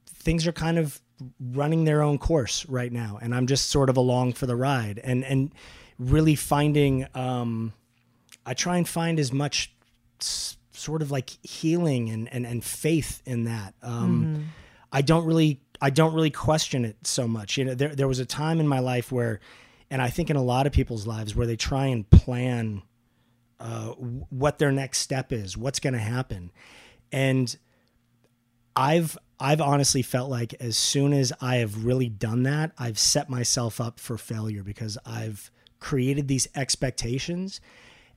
things are kind of running their own course right now, and I'm just sort of along for the ride, and and really finding, um, I try and find as much s- sort of like healing and and and faith in that. Um, I don't really I don't really question it so much. You know, there there was a time in my life where, and I think in a lot of people's lives where they try and plan uh, what their next step is, what's going to happen, and I've I've honestly felt like as soon as I have really done that, I've set myself up for failure because I've created these expectations,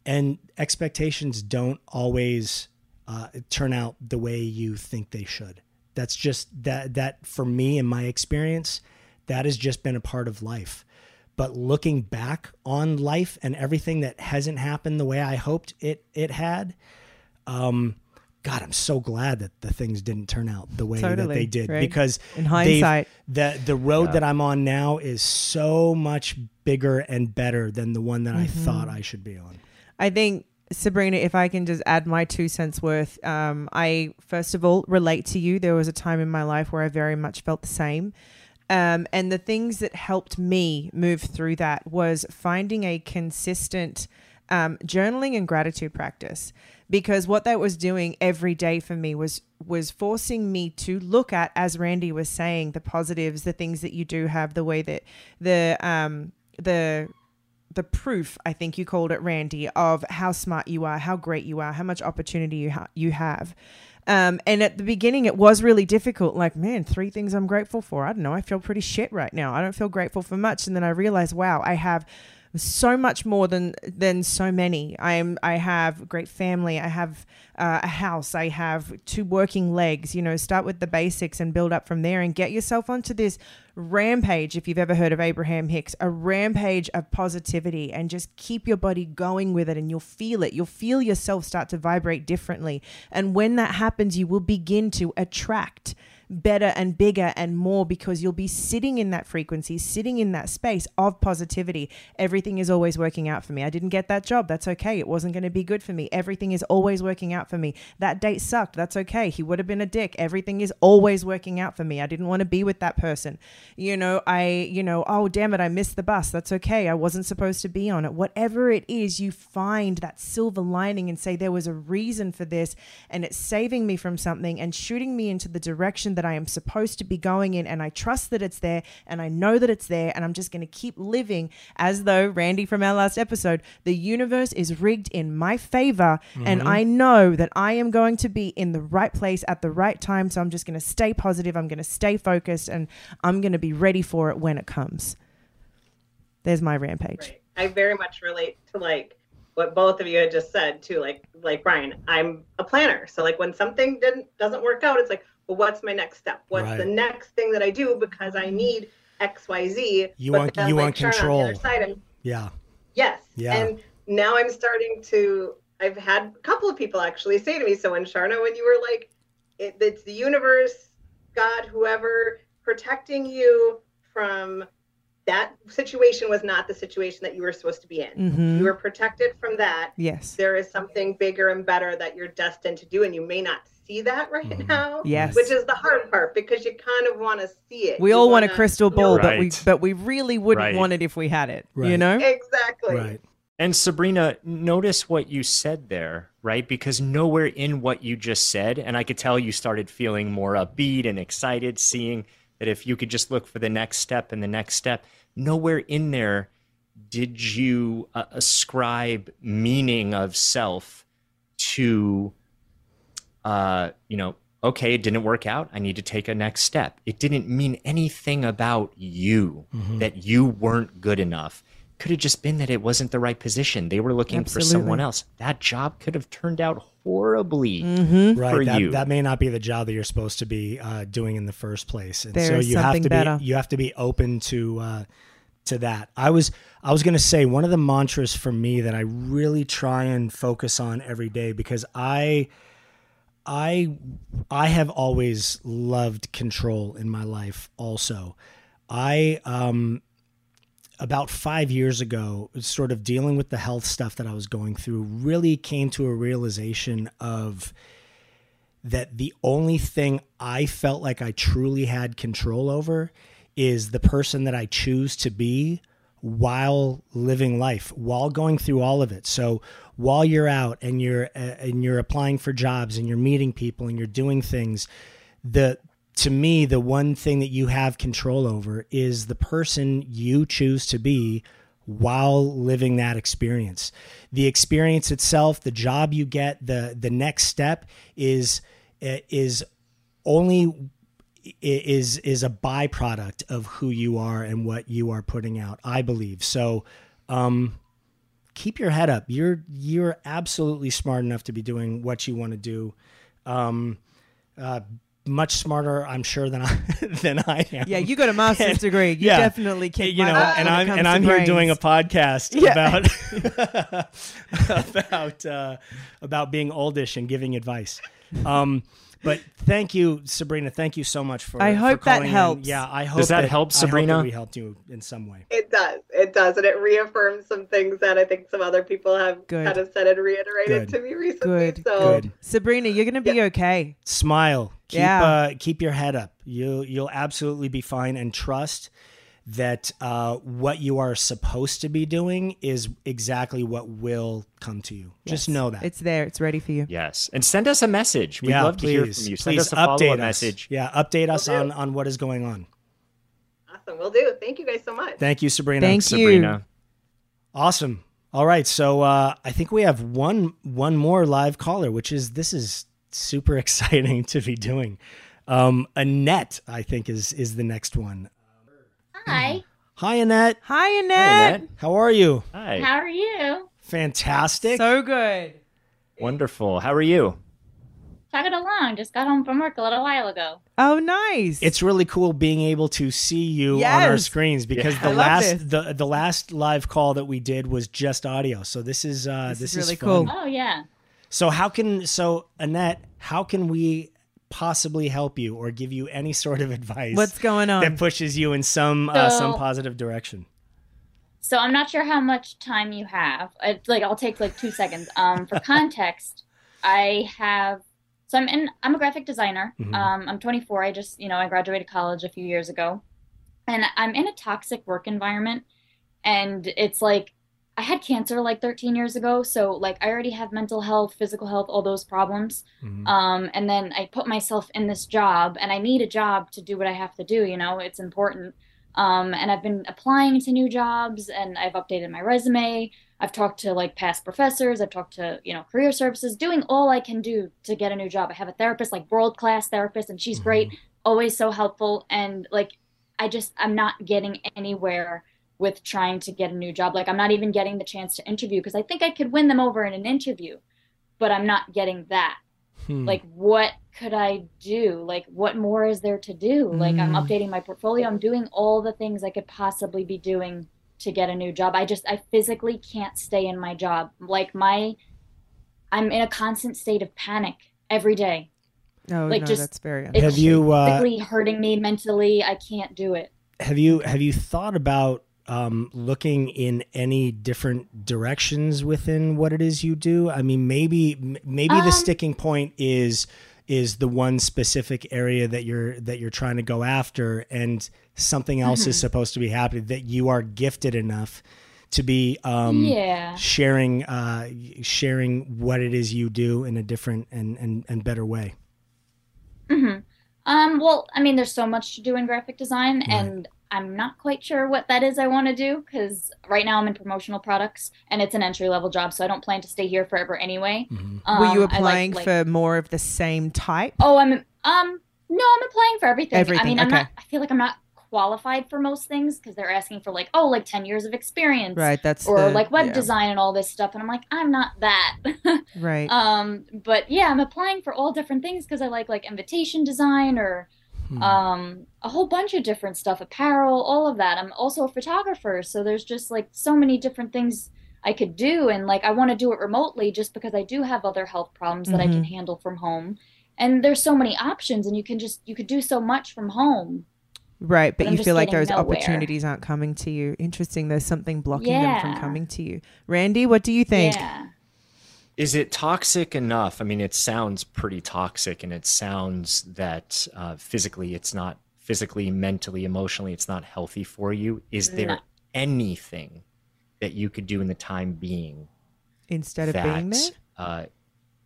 and expectations don't always uh, turn out the way you think they should. That's just that that for me in my experience, that has just been a part of life. But looking back on life and everything that hasn't happened the way I hoped it it had, um, God, I'm so glad that the things didn't turn out the way that they did right? because In hindsight. the the road that I'm on now is so much bigger and better than the one that I Mm-hmm. thought I should be on. I think Sabrina, if I can just add my two cents worth, um, I first of all relate to you. There was a time in my life where I very much felt the same. Um, and the things that helped me move through that was finding a consistent um, journaling and gratitude practice. Because what that was doing every day for me was was forcing me to look at, as Randy was saying, the positives, the things that you do have, the way that the um, the the proof, I think you called it, Randy, of how smart you are, how great you are, how much opportunity you, ha- you have. Um, and at the beginning, it was really difficult. Like, man, three things I'm grateful for. I don't know. I feel pretty shit right now. I don't feel grateful for much. And then I realized, wow, I have so much more than than so many. I am I have a great family. I have uh, a house. I have two working legs. You know, start with the basics and build up from there, and get yourself onto this rampage. If you've ever heard of Abraham Hicks, a rampage of positivity, and just keep your body going with it, and you'll feel it. You'll feel yourself start to vibrate differently, and when that happens, you will begin to attract better and bigger and more because you'll be sitting in that frequency, sitting in that space of positivity. Everything is always working out for me. I didn't get that job. That's okay. It wasn't going to be good for me. Everything is always working out for me. That date sucked. That's okay. He would have been a dick. Everything is always working out for me. I didn't want to be with that person. You know, I, you know, oh, damn it, I missed the bus. That's okay. I wasn't supposed to be on it. Whatever it is, you find that silver lining and say, there was a reason for this and it's saving me from something and shooting me into the direction that I am supposed to be going in. And I trust that it's there and I know that it's there. And I'm just going to keep living as though, Randy from our last episode, the universe is rigged in my favor. And mm-hmm. I know that I am going to be in the right place at the right time. So I'm just going to stay positive. I'm going to stay focused and I'm going to be ready for it when it comes. There's my rampage. Right. I very much relate to like what both of you had just said too. Like like Brian, I'm a planner. So like when something didn't doesn't work out, it's like, well, what's my next step? What's Right. the next thing that I do because I need X, Y, Z. You But want- then, you like, want Sharon on the control. other side, I'm- Yeah. Yes. Yeah. And now I'm starting to. I've had a couple of people actually say to me, "So when Sharna, when you were like, it, it's the universe, God, whoever protecting you from that situation was not the situation that you were supposed to be in. Mhm. You were protected from that. Yes. There is something bigger and better that you're destined to do, and you may not see that right Mhm. now. Yes. Which is the hard part because you kind of want to see it. We You all want a crystal know- ball, but we but we really wouldn't Right. want it if we had it. You know? Exactly. Right. And Sabrina, notice what you said there, right? Because nowhere in what you just said, and I could tell you started feeling more upbeat and excited, seeing that if you could just look for the next step and the next step, nowhere in there did you uh, ascribe meaning of self to, uh, you know, okay, it didn't work out. I need to take a next step. It didn't mean anything about you, that you weren't good enough. Could have just been that it wasn't the right position. They were looking for someone else. That job could have turned out horribly Mm-hmm. Right. for that, you. that may not be the job that you're supposed to be uh, doing in the first place. And There so is you have something to better. be you have to be open to uh, to that. I was I was gonna say one of the mantras for me that I really try and focus on every day because I I I have always loved control in my life also. I um about 5 years ago sort of dealing with the health stuff that I was going through really came to a realization of that the only thing I felt like I truly had control over is the person that I choose to be while living life, while going through all of it. So while you're out and you're uh, and you're applying for jobs and you're meeting people and you're doing things, the to me the one thing that you have control over is the person you choose to be while living that experience. The experience itself, the job you get, the the next step is is only is is a byproduct of who you are and what you are putting out. I believe so. Um, keep your head up. You're you're absolutely smart enough to be doing what you want to do. Um, uh, much smarter, I'm sure than I than I am. Yeah, you got a master's degree. You Yeah. definitely kick you know, and I'm and I'm here doing a podcast Yeah. about about uh, about being oldish and giving advice. Um, but thank you, Sabrina. Thank you so much for. I for hope that calling in. helps. Yeah, I hope that help, I hope Sabrina? that we helped you in some way. It does. It does. And it reaffirms some things that I think some other people have Good. kind of said and reiterated Good. to me recently. Good, So Good. Sabrina, you're gonna be okay. Smile. Keep Yeah. uh, keep your head up. You'll you'll absolutely be fine, and trust that uh, what you are supposed to be doing is exactly what will come to you. Just know that. It's there. It's ready for you. Yes. And send us a message. We'd yeah, love please, to hear from you. Send please us a follow update up us. message. Yeah, update us do. on on what is going on. awesome. We'll do. Thank you guys so much. Thank you, Sabrina. Thank you. Sabrina. Awesome. All right, so uh, I think we have one one more live caller, which is this is super exciting to be doing. Um, Annette, I think is is the next one. Hi. Hi, Annette. Hi, Hey, Annette. Annette. How are you? Hi. How are you? Fantastic. So good. Wonderful. How are you? Chugging along. Just got home from work a little while ago. Oh, nice. it's really cool being able to see you on our screens because Yeah. the love last the the last live call that we did was just audio. So this is uh This this, is really fun. cool. Oh yeah. So how can so Annette, how can we possibly help you or give you any sort of advice What's going on that on? pushes you in some uh, some positive direction? So I'm not sure how much time you have. It's like I'll take like two seconds. Um, for context, I have. So I'm in. I'm a graphic designer. Mhm. Um, I'm 24. I just you know I graduated college a few years ago, and I'm in a toxic work environment, and it's like I had cancer like 13 years ago. So like I already have mental health, physical health, all those problems. Mhm. Um, and then I put myself in this job, and I need a job to do what I have to do. You know, it's important. Um, and I've been applying to new jobs, and I've updated my resume. I've talked to like past professors. I've talked to you know career services, doing all I can do to get a new job. I have a therapist, like world class therapist, and she's great, always so helpful. And like, I just I'm not getting anywhere with trying to get a new job. Like, I'm not even getting the chance to interview because I think I could win them over in an interview, but I'm not getting that. Hmm. like what could i do? Like what more is there to do? Like i'm Mm. updating my portfolio. I'm doing all the things i could possibly be doing to get a new job. I just i physically can't stay in my job. Like my i'm in a constant state of panic every day. Oh, like, no, just- that's very. It's have you uh, physically hurting me mentally. I can't do it. have you have you thought about um, looking in any different directions within what it is you do? I mean, maybe maybe the Um, sticking point is is the one specific area that you're that you're trying to go after, and something else is Mhm. supposed to be happening. That you are gifted enough to be um, yeah sharing uh, sharing what it is you do in a different and and, and better way. hmm Um, well, I mean, there's so much to do in graphic design, Right. and I'm not quite sure what that is I want to do because right now I'm in promotional products and it's an entry level job, so I don't plan to stay here forever anyway. Mhm. Were you Um, I like- applying like- for more of the same type? Oh, I'm um no, I'm applying for everything. I Everything, mean, I'm okay. not. I feel like I'm not qualified for most things because they're asking for like oh like 10 years of experience Right. That's or the- like web yeah, design and all this stuff and i'm like i'm not that Right. um but yeah i'm applying for all different things because i like like invitation design or Hmm. um a whole bunch of different stuff apparel all of that i'm also a photographer so there's just like so many different things i could do and like i want to do it remotely just because i do have other health problems that i can handle from home and there's so many options and you can just you could do so much from home Right, but I'm you feel like those nowhere. opportunities aren't coming to you. Interesting. There's something blocking them from coming to you. Randy, what do you think? yeah Is it toxic enough? I mean, it sounds pretty toxic, and it sounds that uh, physically it's not physically, mentally, emotionally, it's not healthy for you. Is there No. anything that you could do in the time being Instead of that being there? uh,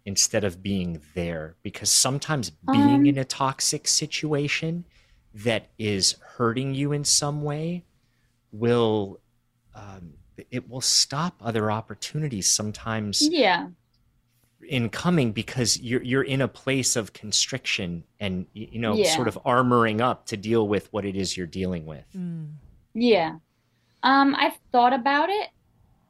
instead of being there? Because sometimes being Um, in a toxic situation that is hurting you in some way will um, it will stop other opportunities sometimes yeah in coming because you're you're in a place of constriction and you know Yeah. sort of armoring up to deal with what it is you're dealing with. Mm. Yeah. Um, I've thought about it.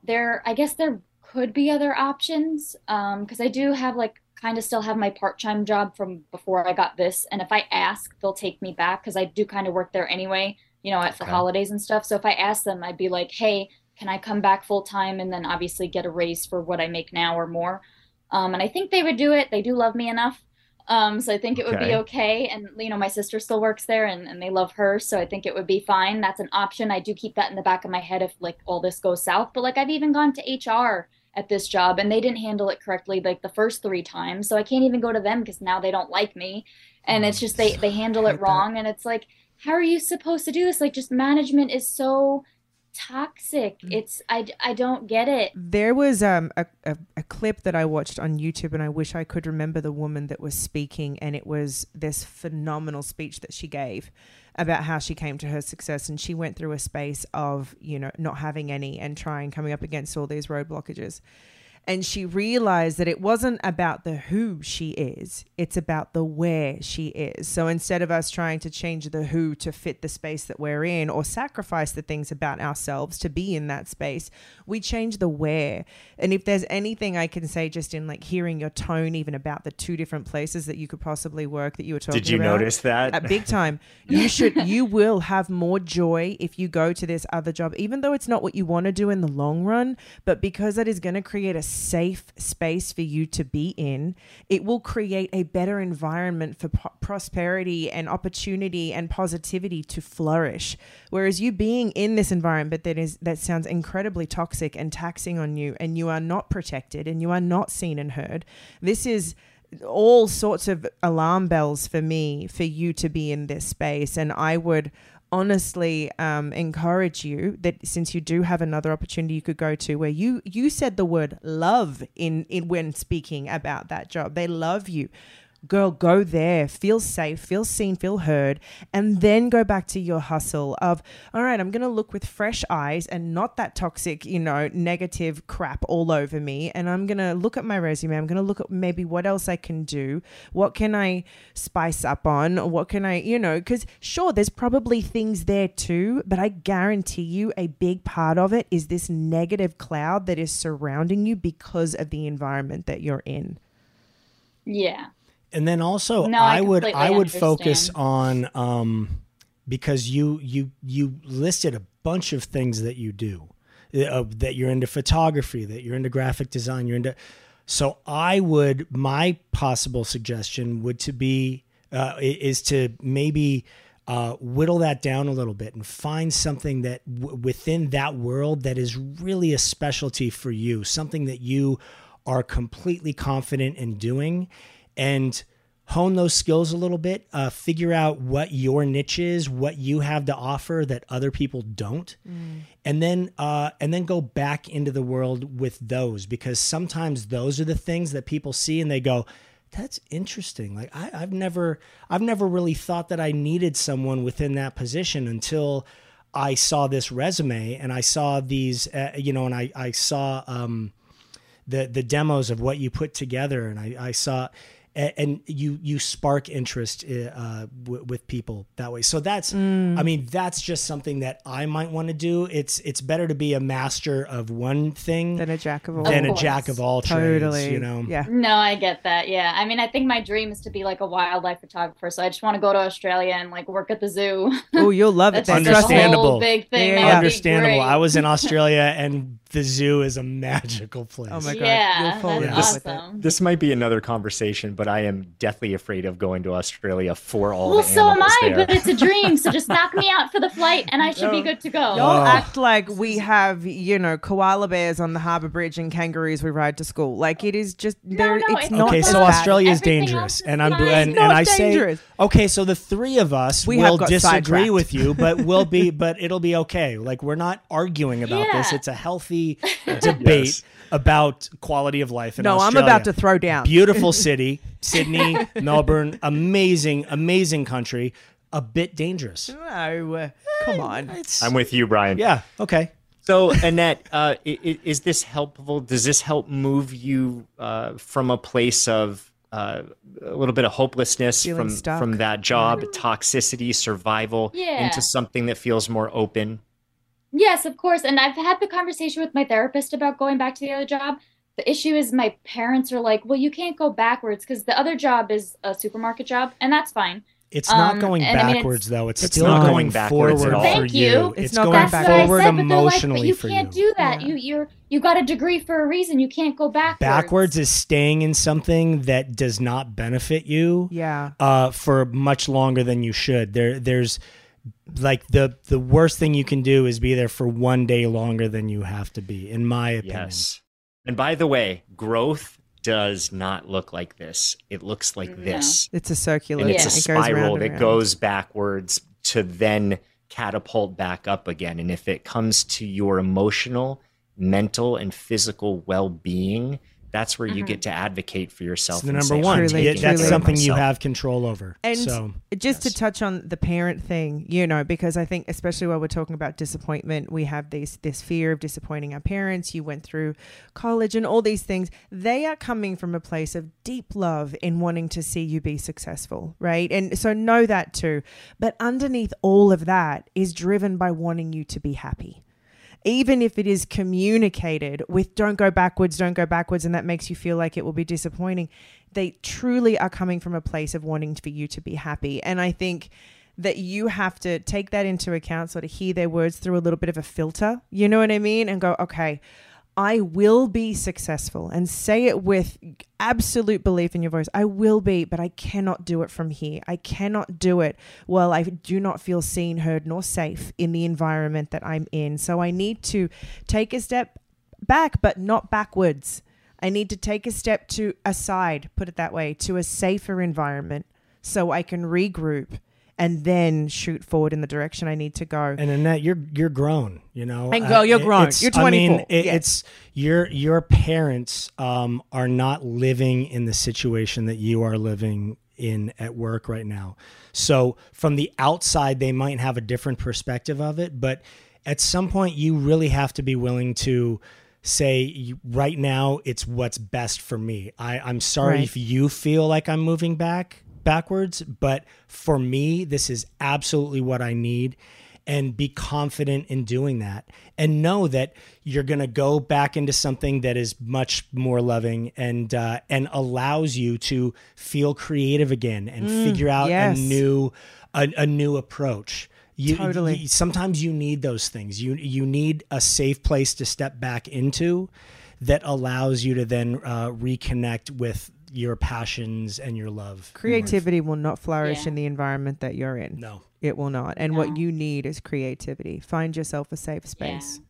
There, I guess there could be other options. Um, because I do have like kind of still have my part-time job from before I got this, and if I ask, they'll take me back because I do kind of work there anyway, you know, at for Okay. holidays and stuff. So if I ask them, I'd be like, "Hey, can I come back full time and then obviously get a raise for what I make now or more?" Um, and I think they would do it. They do love me enough. Um, so I think it would be Okay. okay. And you know, my sister still works there and, and they love her, so I think it would be fine. That's an option. I do keep that in the back of my head if like all this goes south. But like I've even gone to HR at this job and they didn't handle it correctly like the first three times. So I can't even go to them because now they don't like me. And it's just they they handle it wrong and it's like, how are you supposed to do this? Like just management is so toxic. It's I, I don't get it. There was um a, a, a clip that I watched on YouTube, and I wish I could remember the woman that was speaking, and it was this phenomenal speech that she gave about how she came to her success, and she went through a space of you know not having any and trying coming up against all these road blockages. And she realized that it wasn't about the who she is, it's about the where she is. So instead of us trying to change the who to fit the space that we're in or sacrifice the things about ourselves to be in that space, we change the where. And if there's anything I can say just in like hearing your tone, even about the two different places that you could possibly work that you were talking about. Did you notice that? At big time. You should you will have more joy if you go to this other job, even though it's not what you want to do in the long run, but because it is going to create a safe space for you to be in, it will create a better environment for po- prosperity and opportunity and positivity to flourish. Whereas you being in this environment that is that sounds incredibly toxic and taxing on you, and you are not protected and you are not seen and heard, this is all sorts of alarm bells for me for you to be in this space and i would honestly um, encourage you that since you do have another opportunity you could go to where you you said the word love in in when speaking about that job. They love you girl go there feel safe feel seen feel heard and then go back to your hustle of all right i'm going to look with fresh eyes and not that toxic you know negative crap all over me. And i'm going to look at my resume. I'm going to look at maybe what else i can do. What can i spice up on? What can i you know because sure there's probably things there too but i guarantee you a big part of it is this negative cloud that is surrounding you because of the environment that you're in. Yeah. And then also No, I I, would I would focus on um because you you you listed a bunch of things that you do uh, that you're into photography that you're into graphic design you're into so I would my possible suggestion would to be uh, is to maybe uh, whittle that down a little bit and find something that w- within that world that is really a specialty for you, something that you are completely confident in doing, and hone those skills a little bit. Uh, figure out what your niche is, what you have to offer that other people don't, and then uh, and then go back into the world with those because sometimes those are the things that people see and they go that's interesting. Like I, i've never i've never really thought that i needed someone within that position until i saw this resume and i saw these uh, you know and i i saw um the the demos of what you put together. And i i saw a- and you you spark interest uh, w- with people that way. So that's I mean that's just something that I might want to do. It's it's better to be a master of one thing than a jack of all than a course. jack of all totally trades. You know, yeah No, I get that. Yeah. I mean, I think my dream is to be like a wildlife photographer. So I just want to go to Australia and like work at the zoo. oh you'll love it That's then just trust me. a Understandable. big thing. Yeah. That would be understandable. I was in Australia and the zoo is a magical place. Oh my god Yeah, you'll that's love with it awesome. This might be another conversation, but I am deathly afraid of going to Australia for all Well, the so am animals I, there. but it's a dream. So just knock me out for the flight, and I should be good to go. Don't Oh. act like we have, you know, koala bears on the harbour bridge and kangaroos we ride to school. Like it is just there. no, it's it's not okay, so bad. Australia is Everything dangerous, is and I'm fine. and, and I dangerous. say okay. So the three of us We will disagree with you, but we'll be, but it'll be okay. Like we're not arguing about this. It's a healthy debate Yes. about quality of life in No, I'm about to throw down. Beautiful city, Sydney, Melbourne, amazing, amazing country. A bit dangerous. No, uh, come on. It's, I'm with you, Brian. yeah. Okay. So, Annette, uh, i- i- is this helpful? Does this help move you uh, from a place of uh, a little bit of hopelessness Feeling from stuck. from that job, toxicity, survival, Yeah. into something that feels more open? Yes, of course. And I've had the conversation with my therapist about going back to the other job. The issue is my parents are like, well, you can't go backwards because the other job is a supermarket job, and that's fine. It's not Um, going and I mean, it's- backwards though. It's, It's still not going, going backwards forward at all. for Thank you. you. It's, It's not going going That's what backwards. I forward said, but they're like, emotionally but you for can't you. do that. Yeah. You you're you got a degree for a reason. You can't go backwards. Backwards is staying in something that does not benefit you. Yeah. uh, for much longer than you should. There, there's like the the worst thing you can do is be there for one day longer than you have to be, in my opinion. Yes. And by the way, growth does not look like this. It looks like No. this. It's a circular. And it's Yeah. a It goes spiral and that round. goes backwards to then catapult back up again. And if it comes to your emotional, mental, and physical well being, that's where you mm-hmm. get to advocate for yourself. It's the number say, one, truly, yeah, that's care of something you have control over. And so, just yes. to touch on the parent thing, you know, because I think especially while we're talking about disappointment, we have this this fear of disappointing our parents. You went through college and all these things. They are coming from a place of deep love in wanting to see you be successful, right? And so know that too. But underneath all of that is driven by wanting you to be happy even if it is communicated with don't go backwards, don't go backwards, and that makes you feel like it will be disappointing, they truly are coming from a place of wanting for you to be happy. And I think that you have to take that into account, sort of hear their words through a little bit of a filter, you know what I mean? And go, okay, I will be successful and say it with absolute belief in your voice. I will be, but I cannot do it from here. I cannot do it while I do not feel seen, heard, nor safe in the environment that I'm in. So I need to take a step back, but not backwards. I need to take a step to aside, put it that way, to a safer environment so I can regroup and then shoot forward in the direction I need to go. And Annette, you're you're grown, you know. And girl, you're grown. it's- You're 24. I mean, it- Yeah. it's your your parents um, are not living in the situation that you are living in at work right now. So from the outside, they might have a different perspective of it, but at some point, you really have to be willing to say right now it's what's best for me I, i'm sorry Right. if you feel like i'm moving back backwards but for me this is absolutely what i need and be confident in doing that and know that you're going to go back into something that is much more loving and uh, and allows you to feel creative again and figure out yes. a new a, a new approach you, Totally. you- sometimes you need those things you you need a safe place to step back into that allows you to then uh, reconnect with your passions and your love Creativity will not flourish Yeah. in the environment that you're in. no It will not. And No. what you need is creativity. Find yourself a safe space.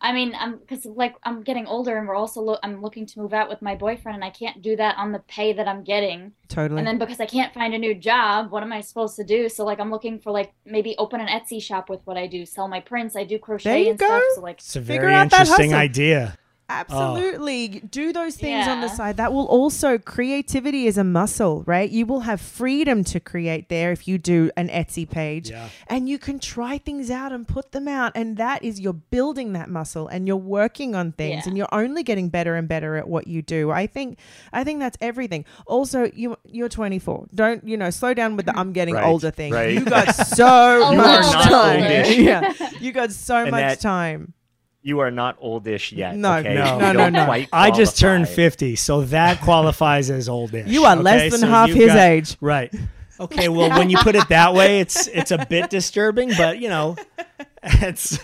I mean, I'm because like I'm getting older, and we're also lo- I'm looking to move out with my boyfriend, and I can't do that on the pay that I'm getting. Totally. And then because I can't find a new job, what am I supposed to do? So like I'm looking for like maybe open an Etsy shop with what I do, sell my prints. I do crochet There you and stuff. So like it's a Figure very out that interesting hustle. idea Oh. Absolutely. Do those things on the side. That will also, creativity is a muscle, right? You will have freedom to create there if you do an Etsy page. Yeah. And you can try things out and put them out. And that is, you're building that muscle and you're working on things Yeah. and you're only getting better and better at what you do. I think, I think that's everything. Also, you, you're 24. Don't, you know, slow down with the I'm getting Right, older thing. right. You got so much time. oldish. yeah. You got so And much that- time. You are not oldish yet. No, okay? no, You no, no. i just turned 50 so that qualifies as oldish You are okay? less than So half his got- age. right okay well when you put it that way it's it's a bit disturbing but you know it's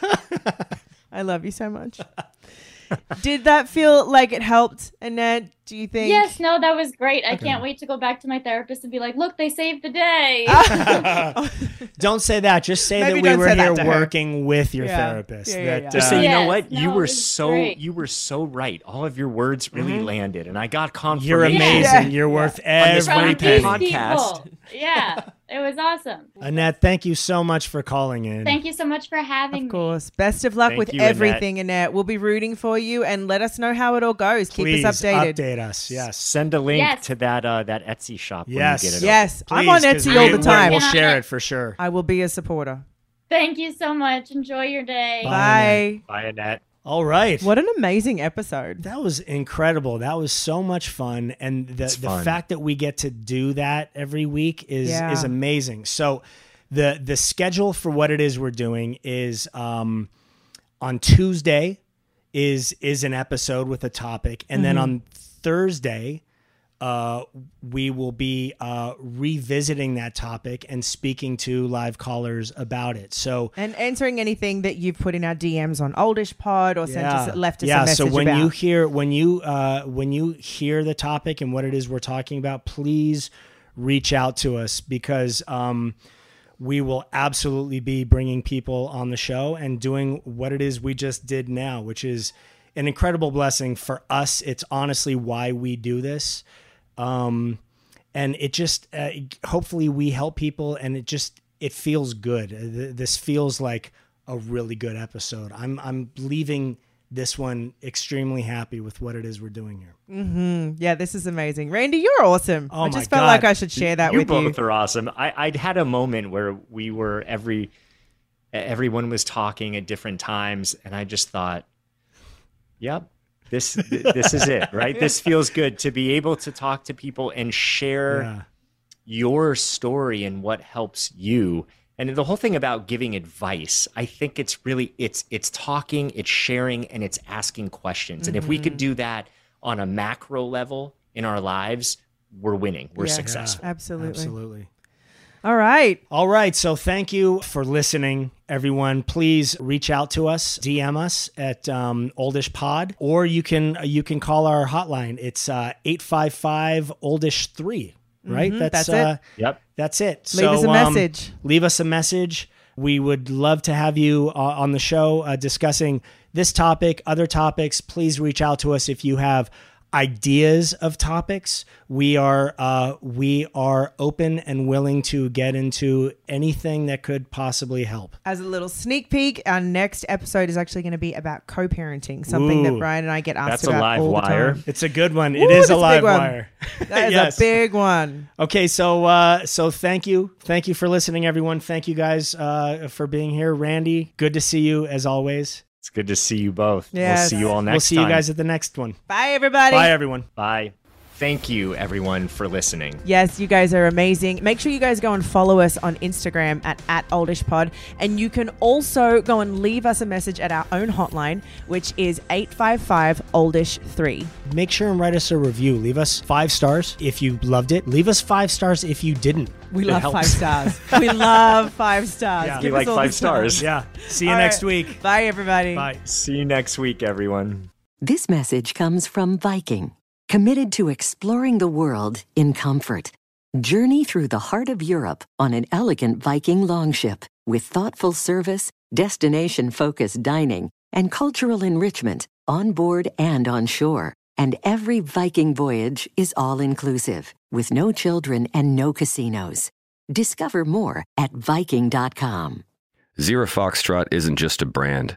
I love you so much. Did that feel like it helped, Annette? Do you think? yes, no, that was great. I can't wait to go back to my therapist and be like, look, they saved the day. don't say that just say Maybe that we were here to her. working with your Yeah. therapist Yeah, yeah, that yeah. Just uh, say, you know Yes, what? you were so great. you were so right. All of your words really landed, and I got confirmation. you're amazing Yeah. you're worth this every penny podcast. Yeah, it was awesome. annette thank you so much for calling in Thank you so much for having me. Of course. Best of luck Thank with you, everything, Annette. We'll be rooting for you and let us know how it all goes. Keep Please us updated. update us yes Send a link Yes. to that uh, that Etsy shop Yes. when you get it. Yes, I'm on on 'cause Etsy all the time. we'll share it for sure I will be a supporter. Thank you so much. Enjoy your day. Bye. Bye. open. Bye, Annette. All right What an amazing episode. That was incredible. That was so much fun, and the It's the fun. fact that we get to do that every week is Yeah. is amazing. So the the schedule for what it is we're doing is um, on Tuesday is is an episode with a topic, and then on Thursday. Uh, we will be uh, revisiting that topic and speaking to live callers about it. So And answering anything that you've put in our DMs on Oldish Pod or sent us, left us yeah, a message so when about. you hear when you uh, when you hear the topic and what it is we're talking about, please reach out to us because um, we will absolutely be bringing people on the show and doing what it is we just did now, which is an incredible blessing for us. It's honestly why we do this. Um, and it just uh, hopefully we help people and it just it feels good. Uh, This feels like a really good episode. I'm I'm leaving this one extremely happy with what it is we're doing here. Mm-hmm. yeah, this is amazing. Randy, you're awesome. Oh I just felt God. like I should share that you with you. both are awesome. I, I'd had a moment where we were every everyone was talking at different times, and I just thought, "Yep, this this is it, right? This feels good to be able to talk to people and share Yeah. your story and what helps you." And the whole thing about giving advice, I think it's really it's it's talking, it's sharing, and it's asking questions. And if we Mm-hmm. could do that on a macro level in our lives, we're winning. We're Yeah. successful. Absolutely. Absolutely. All right. All right. So thank you for listening, everyone. Please reach out to us, DM us at um, Oldish Pod, or you can you can call our hotline. It's uh, eight five five Oldish three. Right. Mhm, that's it. uh, Yep. That's it. Leave us a um, message. leave us a message. We would love to have you uh, on the show uh, discussing this topic, other topics. Please reach out to us if you have ideas of topics. We are uh, we are open and willing to get into anything that could possibly help. As a little sneak peek, our next episode is actually going to be about co-parenting, something that Brian and I get asked That's a about live all wire. the time. It's a good one. Ooh, it is a a live wire. That is Yes. a big one. Okay, so uh, so thank you, thank you for listening, everyone. Thank you guys uh, for being here, Randy. Good to see you as always. It's good to see you both. Yes. We'll see you all next we'll see time. you guys at the next one. Bye, everybody. Bye, everyone. Bye. Thank you, everyone, for listening. Yes, you guys are amazing. Make sure you guys go and follow us on Instagram at, at oldishpod. And you can also go and leave us a message at our own hotline, which is 855 oldish3. Make sure and write us a review. Leave us five stars if you loved it. Leave us five stars if you didn't. We It love helps. five stars. we love five stars. Yeah. We Give us like all the five stars. Yeah. See you All next right. week. Bye, everybody. Bye. See you next week, everyone. This message comes from Viking, committed to exploring the world in comfort. Journey through the heart of Europe on an elegant Viking longship with thoughtful service, destination focused dining, and cultural enrichment on board and on shore. And every Viking voyage is all inclusive with no children and no casinos. Discover more at Viking.com. Zero Foxtrot isn't just a brand,